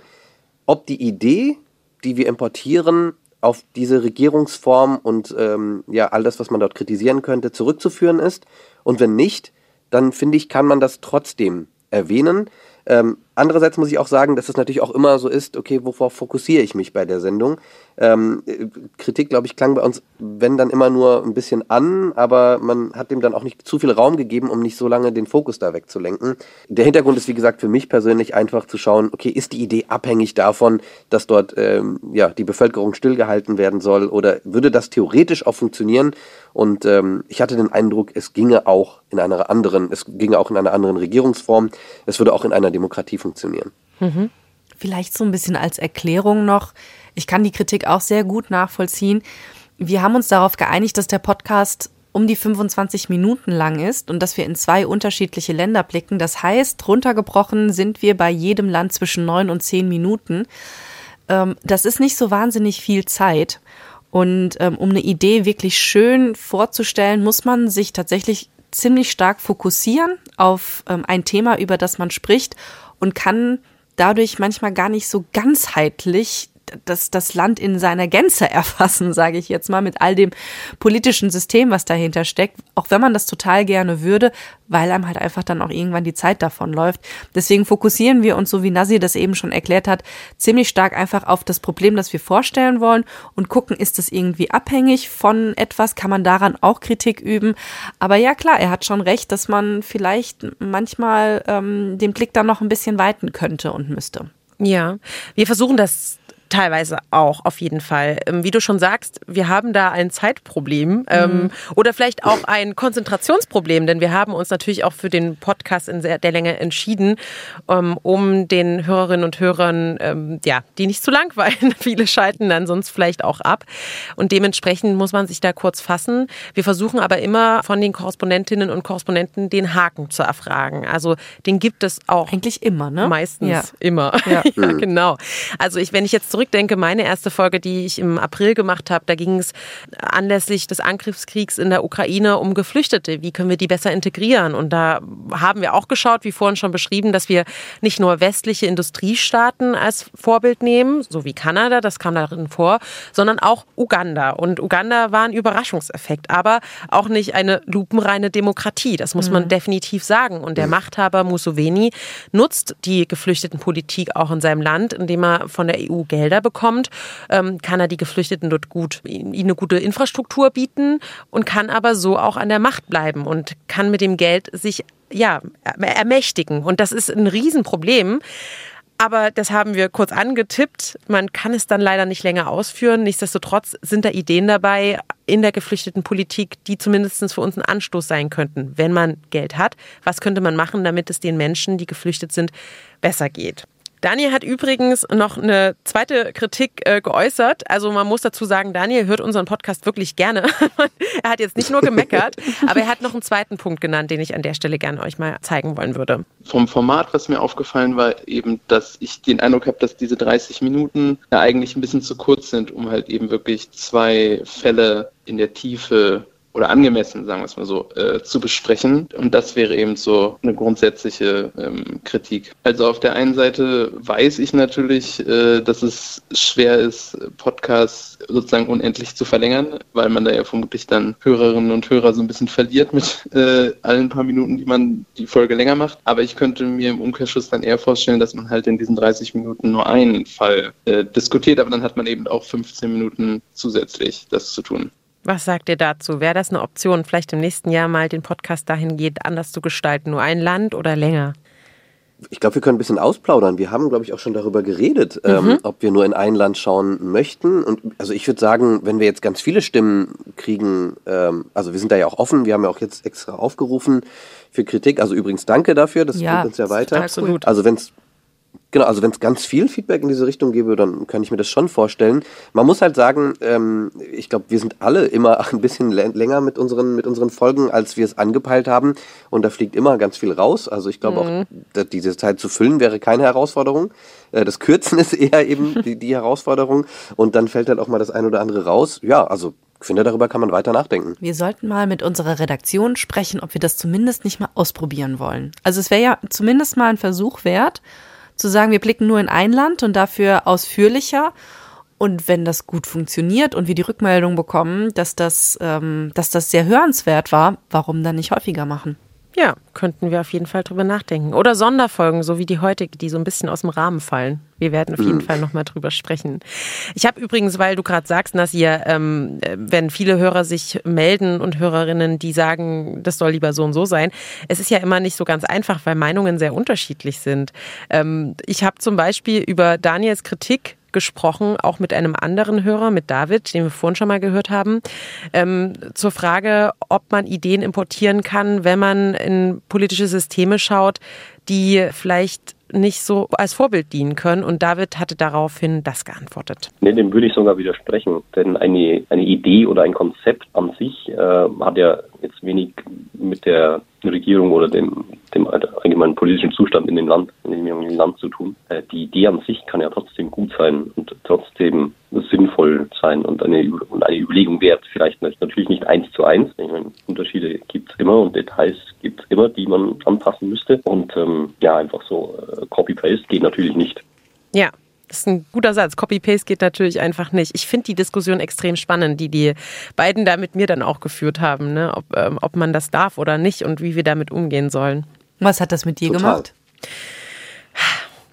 ob die Idee, die wir importieren, auf diese Regierungsform und ähm, ja, all das, was man dort kritisieren könnte, zurückzuführen ist. Und wenn nicht, dann finde ich, kann man das trotzdem erwähnen. Ähm, andererseits muss ich auch sagen, dass es natürlich auch immer so ist, okay, wovor fokussiere ich mich bei der Sendung? Ähm, äh, Kritik, glaube ich, klang bei uns, wenn dann immer nur ein bisschen an, aber man hat dem dann auch nicht zu viel Raum gegeben, um nicht so lange den Fokus da wegzulenken. Der Hintergrund ist, wie gesagt, für mich persönlich einfach zu schauen, okay, ist die Idee abhängig davon, dass dort ähm, ja, die Bevölkerung stillgehalten werden soll oder würde das theoretisch auch funktionieren? Und ähm, ich hatte den Eindruck, es ginge auch in einer anderen, es ginge auch in einer anderen Regierungsform, es würde auch in einer Demokratie funktionieren. Mhm. Vielleicht so ein bisschen als Erklärung noch. Ich kann die Kritik auch sehr gut nachvollziehen. Wir haben uns darauf geeinigt, dass der Podcast um die 25 Minuten lang ist und dass wir in zwei unterschiedliche Länder blicken. Das heißt, runtergebrochen sind wir bei jedem Land zwischen neun und zehn Minuten. Ähm, das ist nicht so wahnsinnig viel Zeit. Und ähm, um eine Idee wirklich schön vorzustellen, muss man sich tatsächlich ziemlich stark fokussieren auf ähm, ein Thema, über das man spricht und kann dadurch manchmal gar nicht so ganzheitlich das, das Land in seiner Gänze (laughs) erfassen, sage ich jetzt mal, mit all dem politischen System, was dahinter steckt, auch wenn man das total gerne würde, weil einem halt einfach dann auch irgendwann die Zeit davon läuft. Deswegen fokussieren wir uns, so wie Nasi das eben schon erklärt hat, ziemlich stark einfach auf das Problem, das wir vorstellen wollen und gucken, ist das irgendwie abhängig von etwas, kann man daran auch Kritik üben. Aber ja, klar, er hat schon recht, dass man vielleicht manchmal ähm, den Blick dann noch ein bisschen weiten könnte und müsste. Ja, wir versuchen das Teilweise auch, auf jeden Fall. Ähm, Wie du schon sagst, wir haben da ein Zeitproblem ähm, Mhm. oder vielleicht auch ein Konzentrationsproblem, denn wir haben uns natürlich auch für den Podcast in der Länge entschieden, ähm, um den Hörerinnen und Hörern, ähm, ja, die nicht zu langweilen. (laughs) Viele schalten dann sonst vielleicht auch ab. Und dementsprechend muss man sich da kurz fassen. Wir versuchen aber immer von den Korrespondentinnen und Korrespondenten den Haken zu erfragen. Also den gibt es auch. Eigentlich immer, ne? Meistens Ja. immer. Ja. (laughs) Ja, genau. Also ich, wenn ich jetzt zurückdenke, meine erste Folge, die ich im April gemacht habe, da ging es anlässlich des Angriffskriegs in der Ukraine um Geflüchtete. Wie können wir die besser integrieren? Und da haben wir auch geschaut, wie vorhin schon beschrieben, dass wir nicht nur westliche Industriestaaten als Vorbild nehmen, so wie Kanada, das kam darin vor, sondern auch Uganda. Und Uganda war ein Überraschungseffekt, aber auch nicht eine lupenreine Demokratie. Das muss man Mhm. definitiv sagen. Und der Machthaber Museveni nutzt die Geflüchtetenpolitik auch in seinem Land, indem er von der EU Gelder bekommt, ähm, kann er die Geflüchteten dort gut, ihnen eine gute Infrastruktur bieten und kann aber so auch an der Macht bleiben und kann mit dem Geld sich ja, er- ermächtigen. Und das ist ein Riesenproblem. Aber das haben wir kurz angetippt. Man kann es dann leider nicht länger ausführen. Nichtsdestotrotz sind da Ideen dabei in der geflüchteten Politik, die zumindest für uns ein Anstoß sein könnten, wenn man Geld hat. Was könnte man machen, damit es den Menschen, die geflüchtet sind, besser geht? Daniel hat übrigens noch eine zweite Kritik äh, geäußert. Also man muss dazu sagen, Daniel hört unseren Podcast wirklich gerne. (laughs) er hat jetzt nicht nur gemeckert, (laughs) aber er hat noch einen zweiten Punkt genannt, den ich an der Stelle gerne euch mal zeigen wollen würde. Vom Format, was mir aufgefallen war, eben, dass ich den Eindruck habe, dass diese 30 Minuten ja eigentlich ein bisschen zu kurz sind, um halt eben wirklich zwei Fälle in der Tiefe oder angemessen, sagen wir es mal so, äh, zu besprechen. Und das wäre eben so eine grundsätzliche ähm, Kritik. Also auf der einen Seite weiß ich natürlich, äh, dass es schwer ist, Podcasts sozusagen unendlich zu verlängern, weil man da ja vermutlich dann Hörerinnen und Hörer so ein bisschen verliert mit äh, allen paar Minuten, die man die Folge länger macht. Aber ich könnte mir im Umkehrschluss dann eher vorstellen, dass man halt in diesen 30 Minuten nur einen Fall äh, diskutiert, aber dann hat man eben auch 15 Minuten zusätzlich das zu tun. Was sagt ihr dazu? Wäre das eine Option, vielleicht im nächsten Jahr mal den Podcast dahingehend anders zu gestalten? Nur ein Land oder länger? Ich glaube, wir können ein bisschen ausplaudern. Wir haben, glaube ich, auch schon darüber geredet, Mhm. ähm, ob wir nur in ein Land schauen möchten. Und also ich würde sagen, wenn wir jetzt ganz viele Stimmen kriegen, ähm, also wir sind da ja auch offen, wir haben ja auch jetzt extra aufgerufen für Kritik. Also übrigens danke dafür, das Ja, bringt uns ja weiter. absolut. Also wenn es Genau, also wenn es ganz viel Feedback in diese Richtung gäbe, dann kann ich mir das schon vorstellen. Man muss halt sagen, ähm, ich glaube, wir sind alle immer (laughs) ein bisschen lä- länger mit unseren, mit unseren Folgen, als wir es angepeilt haben. Und da fliegt immer ganz viel raus. Also ich glaube Mhm. auch, diese Zeit zu füllen wäre keine Herausforderung. Äh, das Kürzen (laughs) ist eher eben (laughs) die, die Herausforderung. Und dann fällt halt auch mal das ein oder andere raus. Ja, also ich finde, darüber kann man weiter nachdenken. Wir sollten mal mit unserer Redaktion sprechen, ob wir das zumindest nicht mal ausprobieren wollen. Also es wäre ja zumindest mal ein Versuch wert, zu sagen, wir blicken nur in ein Land und dafür ausführlicher. Und wenn das gut funktioniert und wir die Rückmeldung bekommen, dass das, ähm, dass das sehr hörenswert war, warum dann nicht häufiger machen? Ja, könnten wir auf jeden Fall drüber nachdenken. Oder Sonderfolgen, so wie die heutige, die so ein bisschen aus dem Rahmen fallen. Wir werden auf jeden Mhm. Fall nochmal drüber sprechen. Ich habe übrigens, weil du gerade sagst, Nasir, ähm, äh, wenn viele Hörer sich melden und Hörerinnen, die sagen, das soll lieber so und so sein, es ist ja immer nicht so ganz einfach, weil Meinungen sehr unterschiedlich sind. Ähm, ich habe zum Beispiel über Daniels Kritik gesprochen, auch mit einem anderen Hörer, mit David, den wir vorhin schon mal gehört haben, ähm, zur Frage, ob man Ideen importieren kann, wenn man in politische Systeme schaut, die vielleicht nicht so als Vorbild dienen können. Und David hatte daraufhin das geantwortet. Nee, dem würde ich sogar widersprechen. Denn eine, eine Idee oder ein Konzept an sich äh, hat ja jetzt wenig mit der Regierung oder dem, dem allgemeinen politischen Zustand in dem Land, in dem Land zu tun. Äh, die Idee an sich kann ja trotzdem gut sein und trotzdem sinnvoll sein und eine, und eine Überlegung wert. Vielleicht natürlich nicht eins zu eins. Ich meine, Unterschiede gibt es immer und Details gibt es immer, die man anpassen müsste. Und ähm, ja, einfach so äh, Copy-Paste geht natürlich nicht. Ja. Das ist ein guter Satz. Copy-Paste geht natürlich einfach nicht. Ich finde die Diskussion extrem spannend, die die beiden da mit mir dann auch geführt haben, ne? ob, ähm, ob man das darf oder nicht und wie wir damit umgehen sollen. Was hat das mit dir Total. gemacht?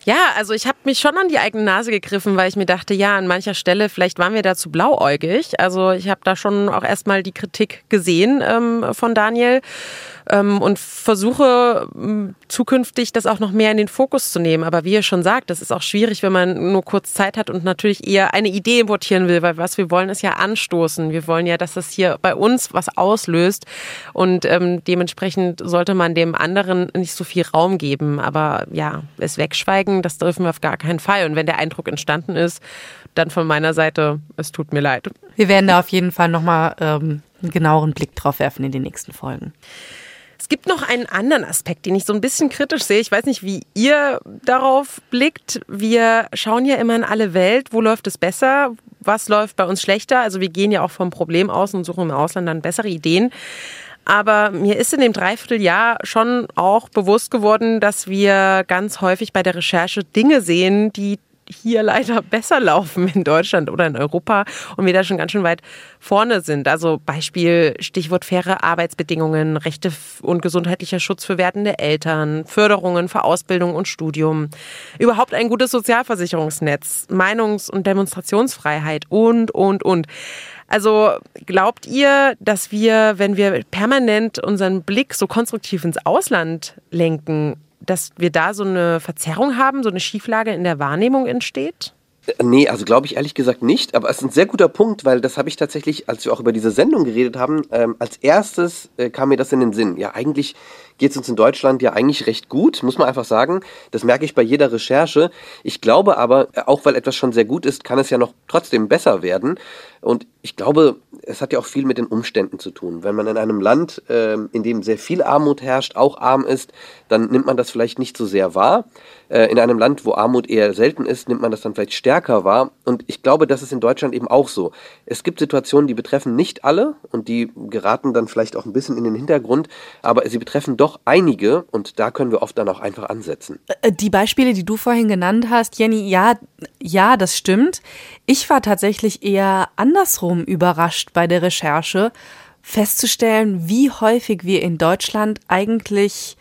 Ja, also ich habe mich schon an die eigene Nase gegriffen, weil ich mir dachte, ja, an mancher Stelle, vielleicht waren wir da zu blauäugig. Also ich habe da schon auch erstmal die Kritik gesehen ähm, von Daniel ähm, und versuche zukünftig das auch noch mehr in den Fokus zu nehmen. Aber wie ihr schon sagt, das ist auch schwierig, wenn man nur kurz Zeit hat und natürlich eher eine Idee importieren will, weil was wir wollen, ist ja anstoßen. Wir wollen ja, dass das hier bei uns was auslöst und ähm, dementsprechend sollte man dem anderen nicht so viel Raum geben. Aber ja, es wegschweigen, das dürfen wir auf gar keinen Fall. Und wenn der Eindruck entstanden ist, dann von meiner Seite, es tut mir leid. Wir werden da auf jeden Fall nochmal ähm, einen genaueren Blick drauf werfen in den nächsten Folgen. Es gibt noch einen anderen Aspekt, den ich so ein bisschen kritisch sehe. Ich weiß nicht, wie ihr darauf blickt. Wir schauen ja immer in alle Welt, wo läuft es besser, was läuft bei uns schlechter. Also wir gehen ja auch vom Problem aus und suchen im Ausland dann bessere Ideen. Aber mir ist in dem Dreivierteljahr schon auch bewusst geworden, dass wir ganz häufig bei der Recherche Dinge sehen, die hier leider besser laufen in Deutschland oder in Europa und wir da schon ganz schön weit vorne sind. Also Beispiel Stichwort faire Arbeitsbedingungen, Rechte und gesundheitlicher Schutz für werdende Eltern, Förderungen für Ausbildung und Studium, überhaupt ein gutes Sozialversicherungsnetz, Meinungs- und Demonstrationsfreiheit und, und, und. Also glaubt ihr, dass wir, wenn wir permanent unseren Blick so konstruktiv ins Ausland lenken, dass wir da so eine Verzerrung haben, so eine Schieflage in der Wahrnehmung entsteht? Nee, also glaube ich ehrlich gesagt nicht, aber es ist ein sehr guter Punkt, weil das habe ich tatsächlich, als wir auch über diese Sendung geredet haben, ähm, als erstes äh, kam mir das in den Sinn. Ja, eigentlich geht es uns in Deutschland ja eigentlich recht gut, muss man einfach sagen. Das merke ich bei jeder Recherche. Ich glaube aber, äh, auch weil etwas schon sehr gut ist, kann es ja noch trotzdem besser werden. Und ich glaube, es hat ja auch viel mit den Umständen zu tun. Wenn man in einem Land, ähm, in dem sehr viel Armut herrscht, auch arm ist, dann nimmt man das vielleicht nicht so sehr wahr. Äh, in einem Land, wo Armut eher selten ist, nimmt man das dann vielleicht stärker wahr. Und ich glaube, das ist in Deutschland eben auch so. Es gibt Situationen, die betreffen nicht alle und die geraten dann vielleicht auch ein bisschen in den Hintergrund, aber sie betreffen doch einige und da können wir oft dann auch einfach ansetzen. Äh, Die Beispiele, die du vorhin genannt hast, Jenny, ja, ja, das stimmt. Ich war tatsächlich eher andersrum überrascht bei der Recherche, festzustellen, wie häufig wir in Deutschland eigentlich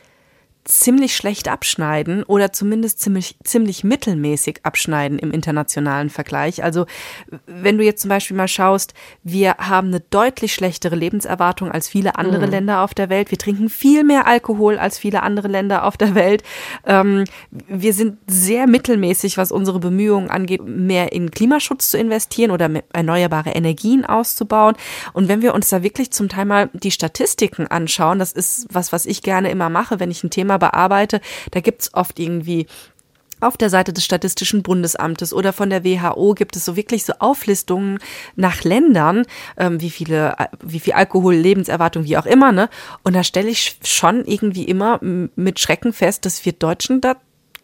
ziemlich schlecht abschneiden oder zumindest ziemlich, ziemlich mittelmäßig abschneiden im internationalen Vergleich. Also wenn du jetzt zum Beispiel mal schaust, wir haben eine deutlich schlechtere Lebenserwartung als viele andere Mhm. Länder auf der Welt. Wir trinken viel mehr Alkohol als viele andere Länder auf der Welt. Ähm, wir sind sehr mittelmäßig, was unsere Bemühungen angeht, mehr in Klimaschutz zu investieren oder erneuerbare Energien auszubauen. Und wenn wir uns da wirklich zum Teil mal die Statistiken anschauen, das ist was, was ich gerne immer mache, wenn ich ein Thema bearbeite, da gibt's oft irgendwie auf der Seite des Statistischen Bundesamtes oder von der WHO gibt es so wirklich so Auflistungen nach Ländern, ähm, wie viele, wie viel Alkohol, Lebenserwartung, wie auch immer, ne? Und da stelle ich schon irgendwie immer mit Schrecken fest, dass wir Deutschen da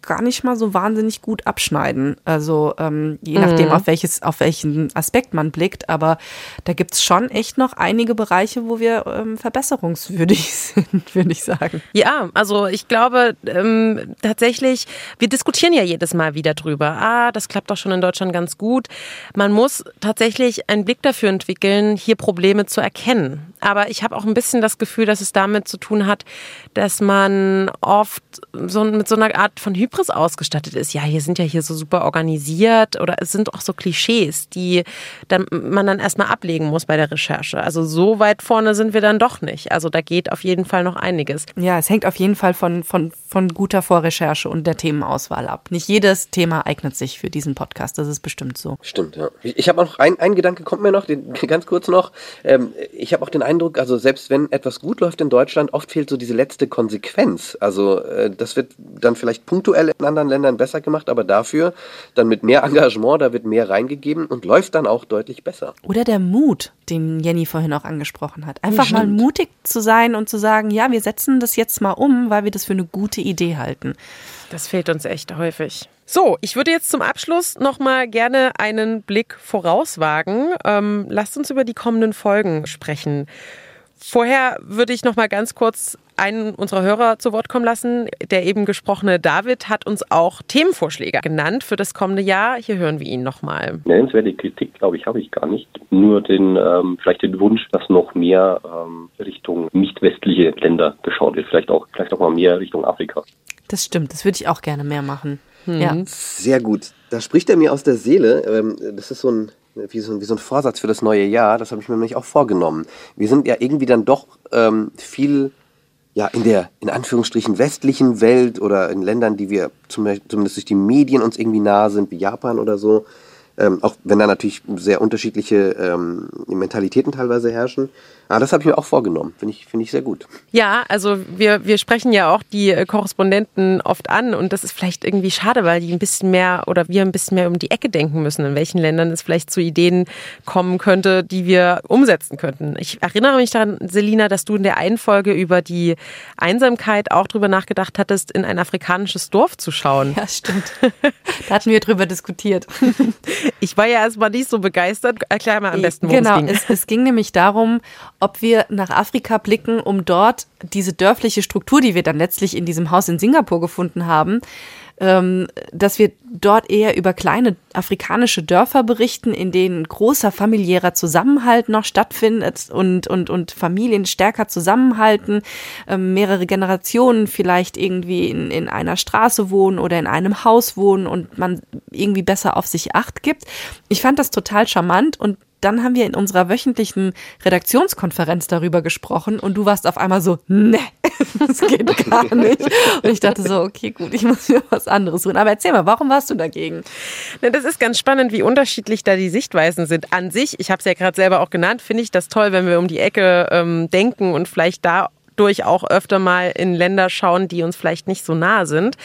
gar nicht mal so wahnsinnig gut abschneiden. Also ähm, je nachdem, Mhm. auf welches, auf welchen Aspekt man blickt, aber da gibt's schon echt noch einige Bereiche, wo wir ähm, verbesserungswürdig (laughs) sind, würde ich sagen. Ja, also ich glaube ähm, tatsächlich, wir diskutieren ja jedes Mal wieder drüber. Ah, das klappt doch schon in Deutschland ganz gut. Man muss tatsächlich einen Blick dafür entwickeln, hier Probleme zu erkennen. Aber ich habe auch ein bisschen das Gefühl, dass es damit zu tun hat, dass man oft so mit so einer Art von Hybris ausgestattet ist. Ja, hier sind ja hier so super organisiert oder es sind auch so Klischees, die dann, man dann erstmal ablegen muss bei der Recherche. Also so weit vorne sind wir dann doch nicht. Also da geht auf jeden Fall noch einiges. Ja, es hängt auf jeden Fall von, von, von guter Vorrecherche und der Themenauswahl ab. Nicht jedes Thema eignet sich für diesen Podcast, das ist bestimmt so. Stimmt, ja. Ich, ich habe noch ein, ein Gedanke, kommt mir noch, den, (laughs) ganz kurz noch. Ähm, ich habe auch den Eindruck, also selbst wenn etwas gut läuft in Deutschland, oft fehlt so diese letzte Konsequenz. Also äh, das wird dann vielleicht punktuell in anderen Ländern besser gemacht, aber dafür dann mit mehr Engagement, da wird mehr reingegeben und läuft dann auch deutlich besser. Oder der Mut, den Jenny vorhin auch angesprochen hat. Einfach mal Stimmt. mutig zu sein und zu sagen, ja, wir setzen das jetzt mal um, weil wir das für eine gute Idee halten. Das fehlt uns echt häufig. So, ich würde jetzt zum Abschluss noch mal gerne einen Blick vorauswagen. Ähm, lasst uns über die kommenden Folgen sprechen. Vorher würde ich noch mal ganz kurz einen unserer Hörer zu Wort kommen lassen. Der eben gesprochene David hat uns auch Themenvorschläge genannt für das kommende Jahr. Hier hören wir ihn noch mal. Nennenswerte Kritik, glaube ich, habe ich gar nicht. Nur den, ähm, vielleicht den Wunsch, dass noch mehr ähm, Richtung nicht westliche Länder geschaut wird. Vielleicht auch, vielleicht auch mal mehr Richtung Afrika. Das stimmt, das würde ich auch gerne mehr machen. Ja. Sehr gut. Da spricht er mir aus der Seele. Ähm, Das ist so ein, wie so ein, wie so ein Vorsatz für das neue Jahr. Das habe ich mir nämlich auch vorgenommen. Wir sind ja irgendwie dann doch ähm, viel ja, in der, in Anführungsstrichen, westlichen Welt oder in Ländern, die wir zum zumindest durch die Medien uns irgendwie nahe sind, wie Japan oder so, ähm, auch wenn da natürlich sehr unterschiedliche ähm, Mentalitäten teilweise herrschen. Aber das habe ich mir auch vorgenommen. Finde ich, finde ich sehr gut. Ja, also wir, wir sprechen ja auch die äh, Korrespondenten oft an und das ist vielleicht irgendwie schade, weil die ein bisschen mehr oder wir ein bisschen mehr um die Ecke denken müssen, in welchen Ländern es vielleicht zu Ideen kommen könnte, die wir umsetzen könnten. Ich erinnere mich daran, Selina, dass du in der einen Folge über die Einsamkeit auch drüber nachgedacht hattest, in ein afrikanisches Dorf zu schauen. Ja, stimmt. (laughs) Da hatten wir drüber diskutiert. Ich war ja erstmal nicht so begeistert. Erklär mal am besten, worum genau, es ging. Es, es ging nämlich darum, ob wir nach Afrika blicken, um dort diese dörfliche Struktur, die wir dann letztlich in diesem Haus in Singapur gefunden haben, ähm, dass wir dort eher über kleine afrikanische Dörfer berichten, in denen großer familiärer Zusammenhalt noch stattfindet und, und, und Familien stärker zusammenhalten, ähm, mehrere Generationen vielleicht irgendwie in, in einer Straße wohnen oder in einem Haus wohnen und man irgendwie besser auf sich acht gibt. Ich fand das total charmant und dann haben wir in unserer wöchentlichen Redaktionskonferenz darüber gesprochen und du warst auf einmal so, ne, (laughs) das geht gar nicht. Und ich dachte so, okay, gut, ich muss mir was anderes tun. Aber erzähl mal, warum warst du dagegen? Na, das ist ganz spannend, wie unterschiedlich da die Sichtweisen sind. An sich, ich habe es ja gerade selber auch genannt, finde ich das toll, wenn wir um die Ecke ähm, denken und vielleicht da durch auch öfter mal in Länder schauen, die uns vielleicht nicht so nah sind.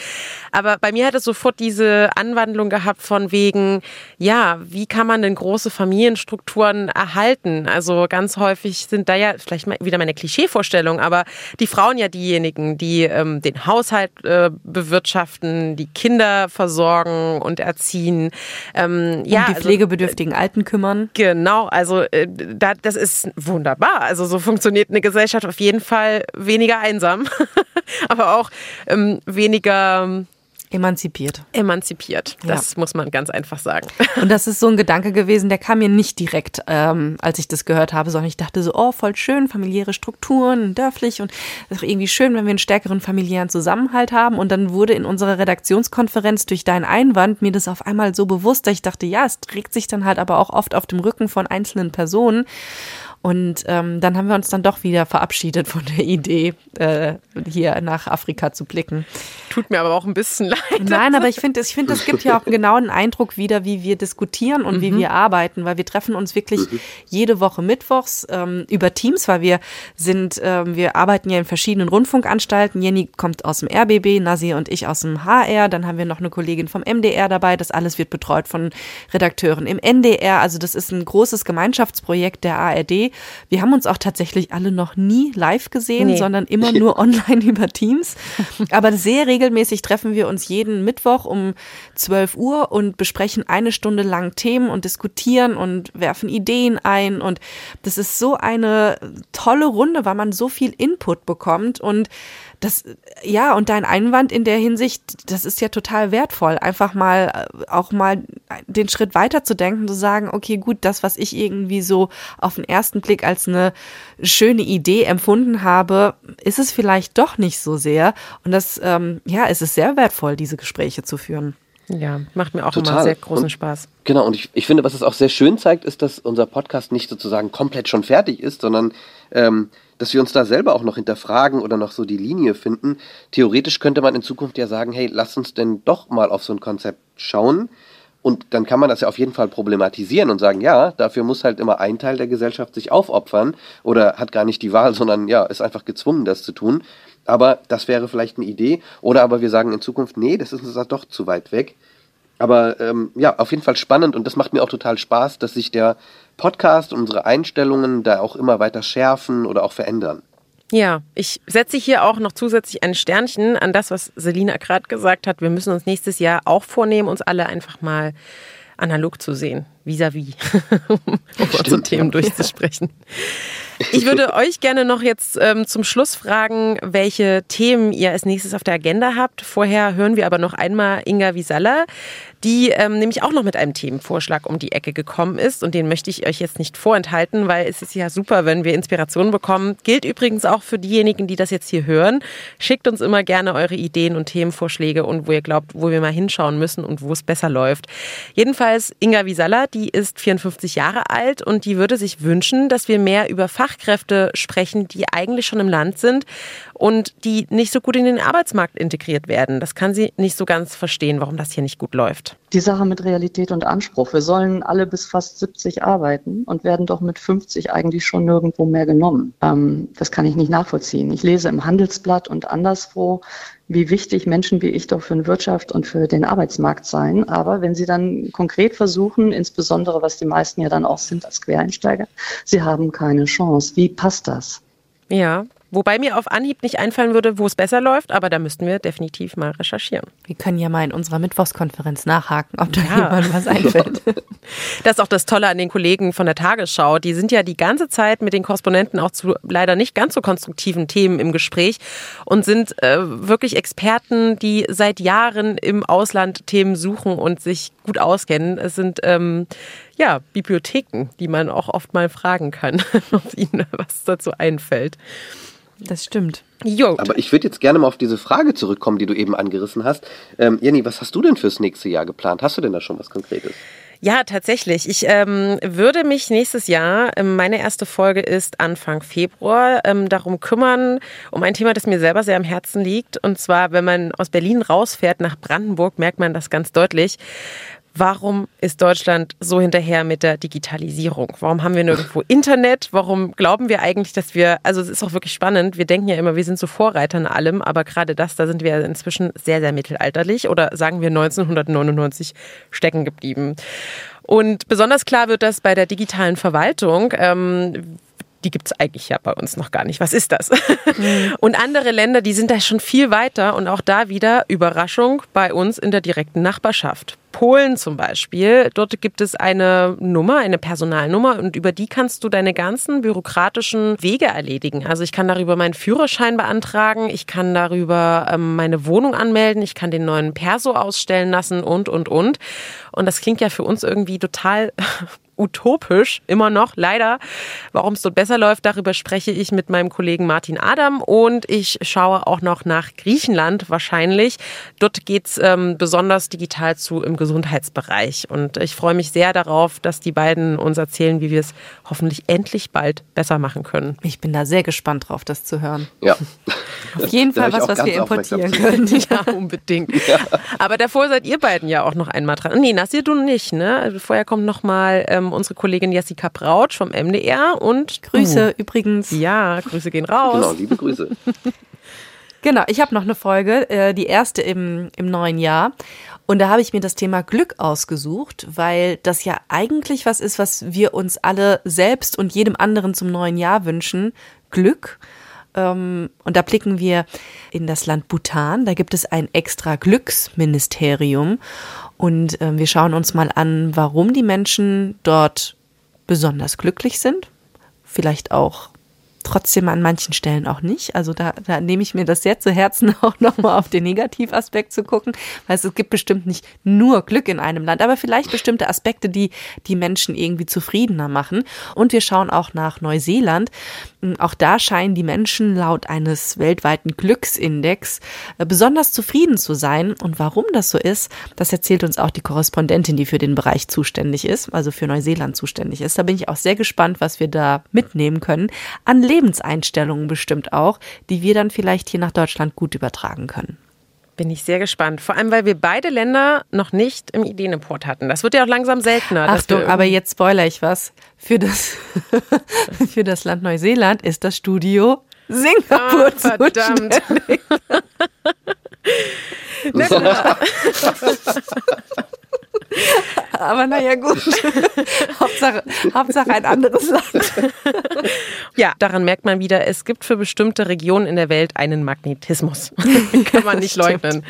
Aber bei mir hat es sofort diese Anwandlung gehabt von wegen, ja, wie kann man denn große Familienstrukturen erhalten? Also ganz häufig sind da ja vielleicht mal wieder meine Klischeevorstellung, aber die Frauen ja diejenigen, die ähm, den Haushalt äh, bewirtschaften, die Kinder versorgen und erziehen. Ähm, Um ja, die also- pflegebedürftigen Alten kümmern. Genau, also äh, da, das ist wunderbar. Also so funktioniert eine Gesellschaft auf jeden Fall weniger einsam, (laughs) aber auch ähm, weniger Emanzipiert. emanzipiert. Das muss man ganz einfach sagen. Und das ist so ein Gedanke gewesen, der kam mir nicht direkt, ähm, als ich das gehört habe, sondern ich dachte so, oh, voll schön, familiäre Strukturen, dörflich und ist auch irgendwie schön, wenn wir einen stärkeren familiären Zusammenhalt haben. Und dann wurde in unserer Redaktionskonferenz durch deinen Einwand mir das auf einmal so bewusst, dass ich dachte, ja, es trägt sich dann halt aber auch oft auf dem Rücken von einzelnen Personen. Und ähm, dann haben wir uns dann doch wieder verabschiedet von der Idee, äh, hier nach Afrika zu blicken. Tut mir aber auch ein bisschen leid. Nein, aber ich finde, ich finde, es gibt ja auch (laughs) einen genauen Eindruck wieder, wie wir diskutieren und wie wir arbeiten, weil wir treffen uns wirklich jede Woche mittwochs ähm, über Teams, weil wir sind, ähm, wir arbeiten ja in verschiedenen Rundfunkanstalten. Jenny kommt aus dem RBB, Nasir und ich aus dem HR. Dann haben wir noch eine Kollegin vom MDR dabei. Das alles wird betreut von Redakteuren im NDR. Also das ist ein großes Gemeinschaftsprojekt der ARD. Wir haben uns auch tatsächlich alle noch nie live gesehen, Nee. sondern (laughs) immer nur online über Teams. Aber sehr regelmäßig treffen wir uns jeden Mittwoch um 12 Uhr und besprechen eine Stunde lang Themen und diskutieren und werfen Ideen ein. Und das ist so eine tolle Runde, weil man so viel Input bekommt und das, ja, und dein Einwand in der Hinsicht, das ist ja total wertvoll, einfach mal, äh, auch mal den Schritt weiter zu denken, zu sagen, okay, gut, das, was ich irgendwie so auf den ersten Blick als eine schöne Idee empfunden habe, ist es vielleicht doch nicht so sehr. Und das, ähm, ja, es ist sehr wertvoll, diese Gespräche zu führen. Ja, macht mir auch immer Total. sehr großen Und- Spaß. Genau, und ich, ich finde, was es auch sehr schön zeigt, ist, dass unser Podcast nicht sozusagen komplett schon fertig ist, sondern ähm, dass wir uns da selber auch noch hinterfragen oder noch so die Linie finden. Theoretisch könnte man in Zukunft ja sagen, hey, lass uns denn doch mal auf so ein Konzept schauen. Und dann kann man das ja auf jeden Fall problematisieren und sagen, ja, dafür muss halt immer ein Teil der Gesellschaft sich aufopfern oder hat gar nicht die Wahl, sondern ja, ist einfach gezwungen, das zu tun. Aber das wäre vielleicht eine Idee. Oder aber wir sagen in Zukunft, nee, das ist uns doch zu weit weg. Aber ähm, ja, auf jeden Fall spannend und das macht mir auch total Spaß, dass sich der Podcast und unsere Einstellungen da auch immer weiter schärfen oder auch verändern. Ja, ich setze hier auch noch zusätzlich ein Sternchen an das, was Selina gerade gesagt hat. Wir müssen uns nächstes Jahr auch vornehmen, uns alle einfach mal analog zu sehen, vis-à-vis, (laughs) um unsere Themen durchzusprechen. Ich würde euch gerne noch jetzt ähm, zum Schluss fragen, welche Themen ihr als nächstes auf der Agenda habt. Vorher hören wir aber noch einmal Inga Wiesalla, die ähm, nämlich auch noch mit einem Themenvorschlag um die Ecke gekommen ist. Und den möchte ich euch jetzt nicht vorenthalten, weil es ist ja super, wenn wir Inspirationen bekommen. Gilt übrigens auch für diejenigen, die das jetzt hier hören. Schickt uns immer gerne eure Ideen und Themenvorschläge und wo ihr glaubt, wo wir mal hinschauen müssen und wo es besser läuft. Jedenfalls Inga Wiesalla, die ist 54 Jahre alt und die würde sich wünschen, dass wir mehr über Fachkräfte sprechen, die eigentlich schon im Land sind und die nicht so gut in den Arbeitsmarkt integriert werden. Das kann sie nicht so ganz verstehen, warum das hier nicht gut läuft. Die Sache mit Realität und Anspruch. Wir sollen alle bis fast 70 arbeiten und werden doch mit 50 eigentlich schon nirgendwo mehr genommen. Ähm, das kann ich nicht nachvollziehen. Ich lese im Handelsblatt und anderswo, wie wichtig Menschen wie ich doch für die Wirtschaft und für den Arbeitsmarkt seien. Aber wenn sie dann konkret versuchen, insbesondere was die meisten ja dann auch sind als Quereinsteiger, sie haben keine Chance. Wie passt das? Ja, Wobei mir auf Anhieb nicht einfallen würde, wo es besser läuft, aber da müssten wir definitiv mal recherchieren. Wir können ja mal in unserer Mittwochskonferenz nachhaken, ob da ja. jemand was einfällt. (laughs) Das ist auch das Tolle an den Kollegen von der Tagesschau. Die sind ja die ganze Zeit mit den Korrespondenten auch zu leider nicht ganz so konstruktiven Themen im Gespräch und sind äh, wirklich Experten, die seit Jahren im Ausland Themen suchen und sich gut auskennen. Es sind ähm, ja Bibliotheken, die man auch oft mal fragen kann, (laughs) ob ihnen was dazu einfällt. Das stimmt. Jo. Aber ich würde jetzt gerne mal auf diese Frage zurückkommen, die du eben angerissen hast. Ähm, Jenny, was hast du denn fürs nächste Jahr geplant? Hast du denn da schon was Konkretes? Ja, tatsächlich. Ich ähm, würde mich nächstes Jahr, ähm, meine erste Folge ist Anfang Februar, ähm, darum kümmern, um ein Thema, das mir selber sehr am Herzen liegt. Und zwar, wenn man aus Berlin rausfährt nach Brandenburg, merkt man das ganz deutlich. Warum ist Deutschland so hinterher mit der Digitalisierung? Warum haben wir nirgendwo Internet? Warum glauben wir eigentlich, dass wir, also es ist auch wirklich spannend, wir denken ja immer, wir sind so Vorreiter in allem, aber gerade das, da sind wir inzwischen sehr, sehr mittelalterlich oder sagen wir 1999 stecken geblieben. Und besonders klar wird das bei der digitalen Verwaltung. Ähm, die gibt es eigentlich ja bei uns noch gar nicht. Was ist das? Mhm. (laughs) Und andere Länder, die sind da schon viel weiter und auch da wieder Überraschung bei uns in der direkten Nachbarschaft. Polen zum Beispiel, dort gibt es eine Nummer, eine Personalnummer und über die kannst du deine ganzen bürokratischen Wege erledigen. Also ich kann darüber meinen Führerschein beantragen, ich kann darüber ähm, meine Wohnung anmelden, ich kann den neuen Perso ausstellen lassen und, und, und. Und das klingt ja für uns irgendwie total (laughs) utopisch, immer noch, leider. Warum es dort besser läuft, darüber spreche ich mit meinem Kollegen Martin Adam und ich schaue auch noch nach Griechenland wahrscheinlich. Dort geht's ähm, besonders digital zu im Gesundheitsbereich und ich freue mich sehr darauf, dass die beiden uns erzählen, wie wir es hoffentlich endlich bald besser machen können. Ich bin da sehr gespannt drauf, das zu hören. Ja. Auf jeden (laughs) Fall was, was wir importieren können. (laughs) Ja, (laughs) unbedingt. Ja. Aber davor seid ihr beiden ja auch noch einmal dran. Nee, Nassir, du nicht, ne? Vorher kommt noch mal ähm, unsere Kollegin Jessica Brautsch vom MDR und Grüße uh. übrigens. Ja, Grüße gehen raus. Genau, liebe Grüße. genau, ich habe noch eine Folge, äh, die erste im, im neuen Jahr. Und da habe ich mir das Thema Glück ausgesucht, weil das ja eigentlich was ist, was wir uns alle selbst und jedem anderen zum neuen Jahr wünschen. Glück. Ähm, und da blicken wir in das Land Bhutan. Da gibt es ein extra Glücksministerium. Und äh, wir schauen uns mal an, warum die Menschen dort besonders glücklich sind. Vielleicht auch trotzdem an manchen Stellen auch nicht. Also da, da nehme ich mir das sehr zu Herzen, (laughs) auch nochmal auf den Negativaspekt zu gucken, weil es gibt bestimmt nicht nur Glück in einem Land, aber vielleicht bestimmte Aspekte, die die Menschen irgendwie zufriedener machen. Und wir schauen auch nach Neuseeland. Auch da scheinen die Menschen laut eines weltweiten Glücksindex äh, besonders zufrieden zu sein. Und warum das so ist, das erzählt uns auch die Korrespondentin, die für den Bereich zuständig ist, also für Neuseeland zuständig ist. Da bin ich auch sehr gespannt, was wir da mitnehmen können. An Lebenseinstellungen bestimmt auch, die wir dann vielleicht hier nach Deutschland gut übertragen können. Bin ich sehr gespannt. Vor allem, weil wir beide Länder noch nicht im Ideenimport hatten. Das wird ja auch langsam seltener. Achtung, aber jetzt spoiler ich was. Für das, (laughs) für das Land Neuseeland ist das Studio Singapur oh, verdammt. (laughs) (laughs) Aber naja, gut. (laughs) Hauptsache, Hauptsache ein anderes Land. ja, daran merkt man wieder, es gibt für bestimmte Regionen in der Welt einen Magnetismus. (laughs) Kann man nicht leugnen.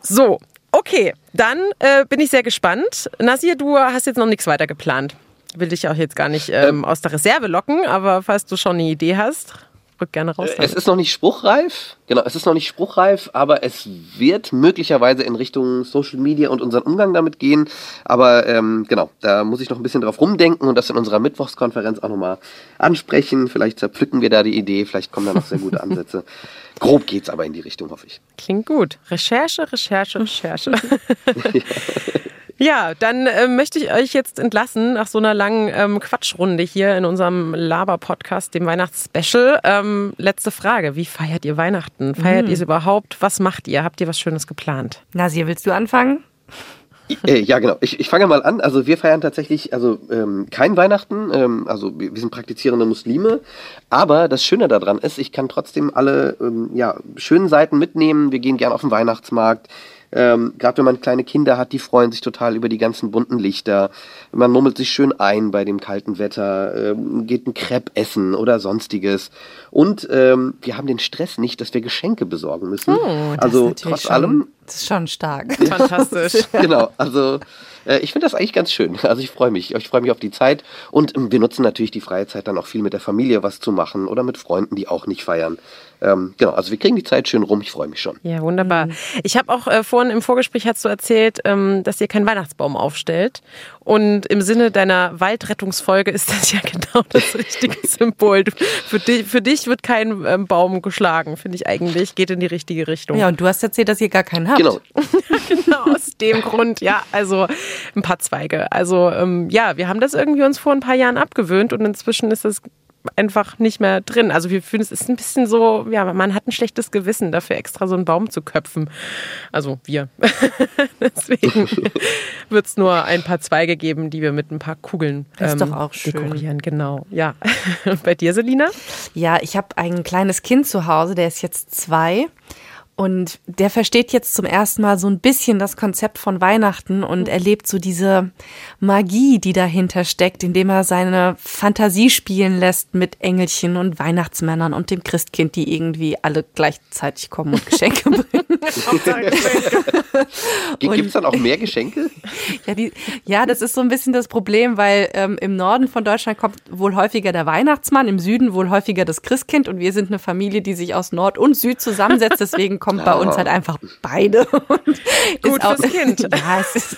So, okay, dann äh, bin ich sehr gespannt. Nasir, du hast jetzt noch nichts weiter geplant. Will dich auch jetzt gar nicht ähm, aus der Reserve locken, aber falls du schon eine Idee hast, rück gerne raus. Es ist noch nicht spruchreif, genau, es ist noch nicht spruchreif, aber es wird möglicherweise in Richtung Social Media und unseren Umgang damit gehen. Aber ähm, genau, da muss ich noch ein bisschen drauf rumdenken und das in unserer Mittwochskonferenz auch nochmal ansprechen. Vielleicht zerpflücken wir da die Idee, vielleicht kommen da noch sehr gute Ansätze. (laughs) Grob geht's aber in die Richtung, hoffe ich. Klingt gut. Recherche, Recherche, Recherche. Ja, (laughs) (laughs) dann äh, möchte ich euch jetzt entlassen nach so einer langen ähm, Quatschrunde hier in unserem Laber-Podcast, dem Weihnachtsspecial. Ähm, letzte Frage: Wie feiert ihr Weihnachten? Feiert Mhm. ihr es überhaupt? Was macht ihr? Habt ihr was Schönes geplant? Nasia, willst du anfangen? Äh, ja, genau. Ich, ich fange mal an. Also wir feiern tatsächlich also ähm, kein Weihnachten. Ähm, also wir, wir sind praktizierende Muslime. Aber das Schöne daran ist, ich kann trotzdem alle ähm, ja, schönen Seiten mitnehmen. Wir gehen gerne auf den Weihnachtsmarkt. Ähm, Gerade wenn man kleine Kinder hat, die freuen sich total über die ganzen bunten Lichter. Man mummelt sich schön ein bei dem kalten Wetter, ähm, geht ein Crepe essen oder sonstiges. Und ähm, wir haben den Stress nicht, dass wir Geschenke besorgen müssen. Oh, das ist also trotz schon- allem Das ist schon stark. (laughs) Fantastisch. (laughs) genau, also äh, ich finde das eigentlich ganz schön. Also ich freue mich. Ich freue mich auf die Zeit. Und ähm, wir nutzen natürlich die freie Zeit dann auch viel mit der Familie was zu machen oder mit Freunden, die auch nicht feiern. Ähm, genau, also wir kriegen die Zeit schön rum. Ich freue mich schon. Ja, wunderbar. Ich habe auch äh, vorhin im Vorgespräch hast du erzählt, ähm, dass ihr keinen Weihnachtsbaum aufstellt. Und im Sinne deiner Waldrettungsfolge ist das (laughs) ja genau das richtige Symbol. Du, für, dich, für dich wird kein ähm, Baum geschlagen, finde ich eigentlich. Geht in die richtige Richtung. Ja, und du hast erzählt, dass ihr gar keinen habt. Genau. (laughs) genau, aus dem Grund, ja, also ein paar Zweige. Also ähm, ja, wir haben das irgendwie uns vor ein paar Jahren abgewöhnt und inzwischen ist es einfach nicht mehr drin. Also wir fühlen es ist ein bisschen so, ja, man hat ein schlechtes Gewissen dafür extra so einen Baum zu köpfen. Also wir. (laughs) Deswegen (laughs) wird es nur ein paar Zweige geben, die wir mit ein paar Kugeln Das ist ähm, doch auch schön. dekorieren. Genau, ja. (laughs) Und bei dir, Selina? Ja, ich habe ein kleines Kind zu Hause, der ist jetzt zwei. Und der versteht jetzt zum ersten Mal so ein bisschen das Konzept von Weihnachten und erlebt so diese Magie, die dahinter steckt, indem er seine Fantasie spielen lässt mit Engelchen und Weihnachtsmännern und dem Christkind, die irgendwie alle gleichzeitig kommen und Geschenke (laughs) bringen. (laughs) Gibt es dann auch mehr Geschenke? (laughs) Ja, die, ja, das ist so ein bisschen das Problem, weil ähm, im Norden von Deutschland kommt wohl häufiger der Weihnachtsmann, im Süden wohl häufiger das Christkind und wir sind eine Familie, die sich aus Nord und Süd zusammensetzt. Deswegen kommt bei uns halt einfach beide. (laughs) Und Gut ist auch, fürs Kind. (laughs) Ja, es ist,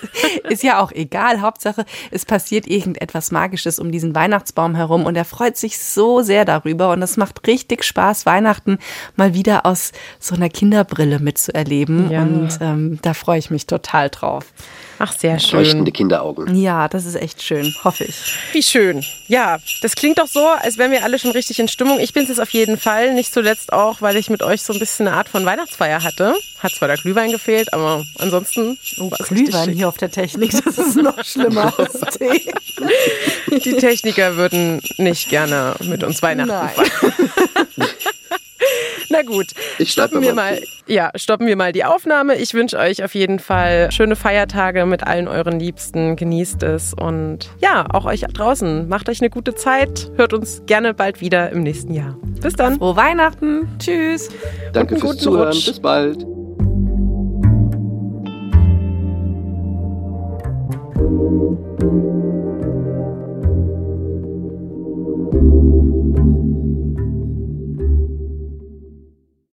ist ja auch egal. Hauptsache, es passiert irgendetwas Magisches um diesen Weihnachtsbaum herum und er freut sich so sehr darüber und es macht richtig Spaß, Weihnachten mal wieder aus so einer Kinderbrille mitzuerleben Ja. und ähm, da freue ich mich total drauf. Ach, sehr schön. Leuchtende Kinderaugen. Ja, das ist echt schön, hoffe ich. Wie schön. Ja, das klingt doch so, als wären wir alle schon richtig in Stimmung. Ich bin es auf jeden Fall. Nicht zuletzt auch, weil ich mit euch so ein bisschen eine Art von Weihnachtsfeier hatte. Hat zwar der Glühwein gefehlt, aber ansonsten. Oh, Glühwein schick. hier auf der Technik, das ist noch schlimmer (laughs) als Tee. Die Techniker würden nicht gerne mit uns Weihnachten Nein. feiern. (laughs) Na gut, ich stoppen wir mal. Ja, stoppen wir mal die Aufnahme. Ich wünsche euch auf jeden Fall schöne Feiertage mit allen euren Liebsten. Genießt es und ja, auch euch draußen. Macht euch eine gute Zeit. Hört uns gerne bald wieder im nächsten Jahr. Bis dann. Frohe Weihnachten. Tschüss. Danke fürs Zuhören. Rutsch. Bis bald.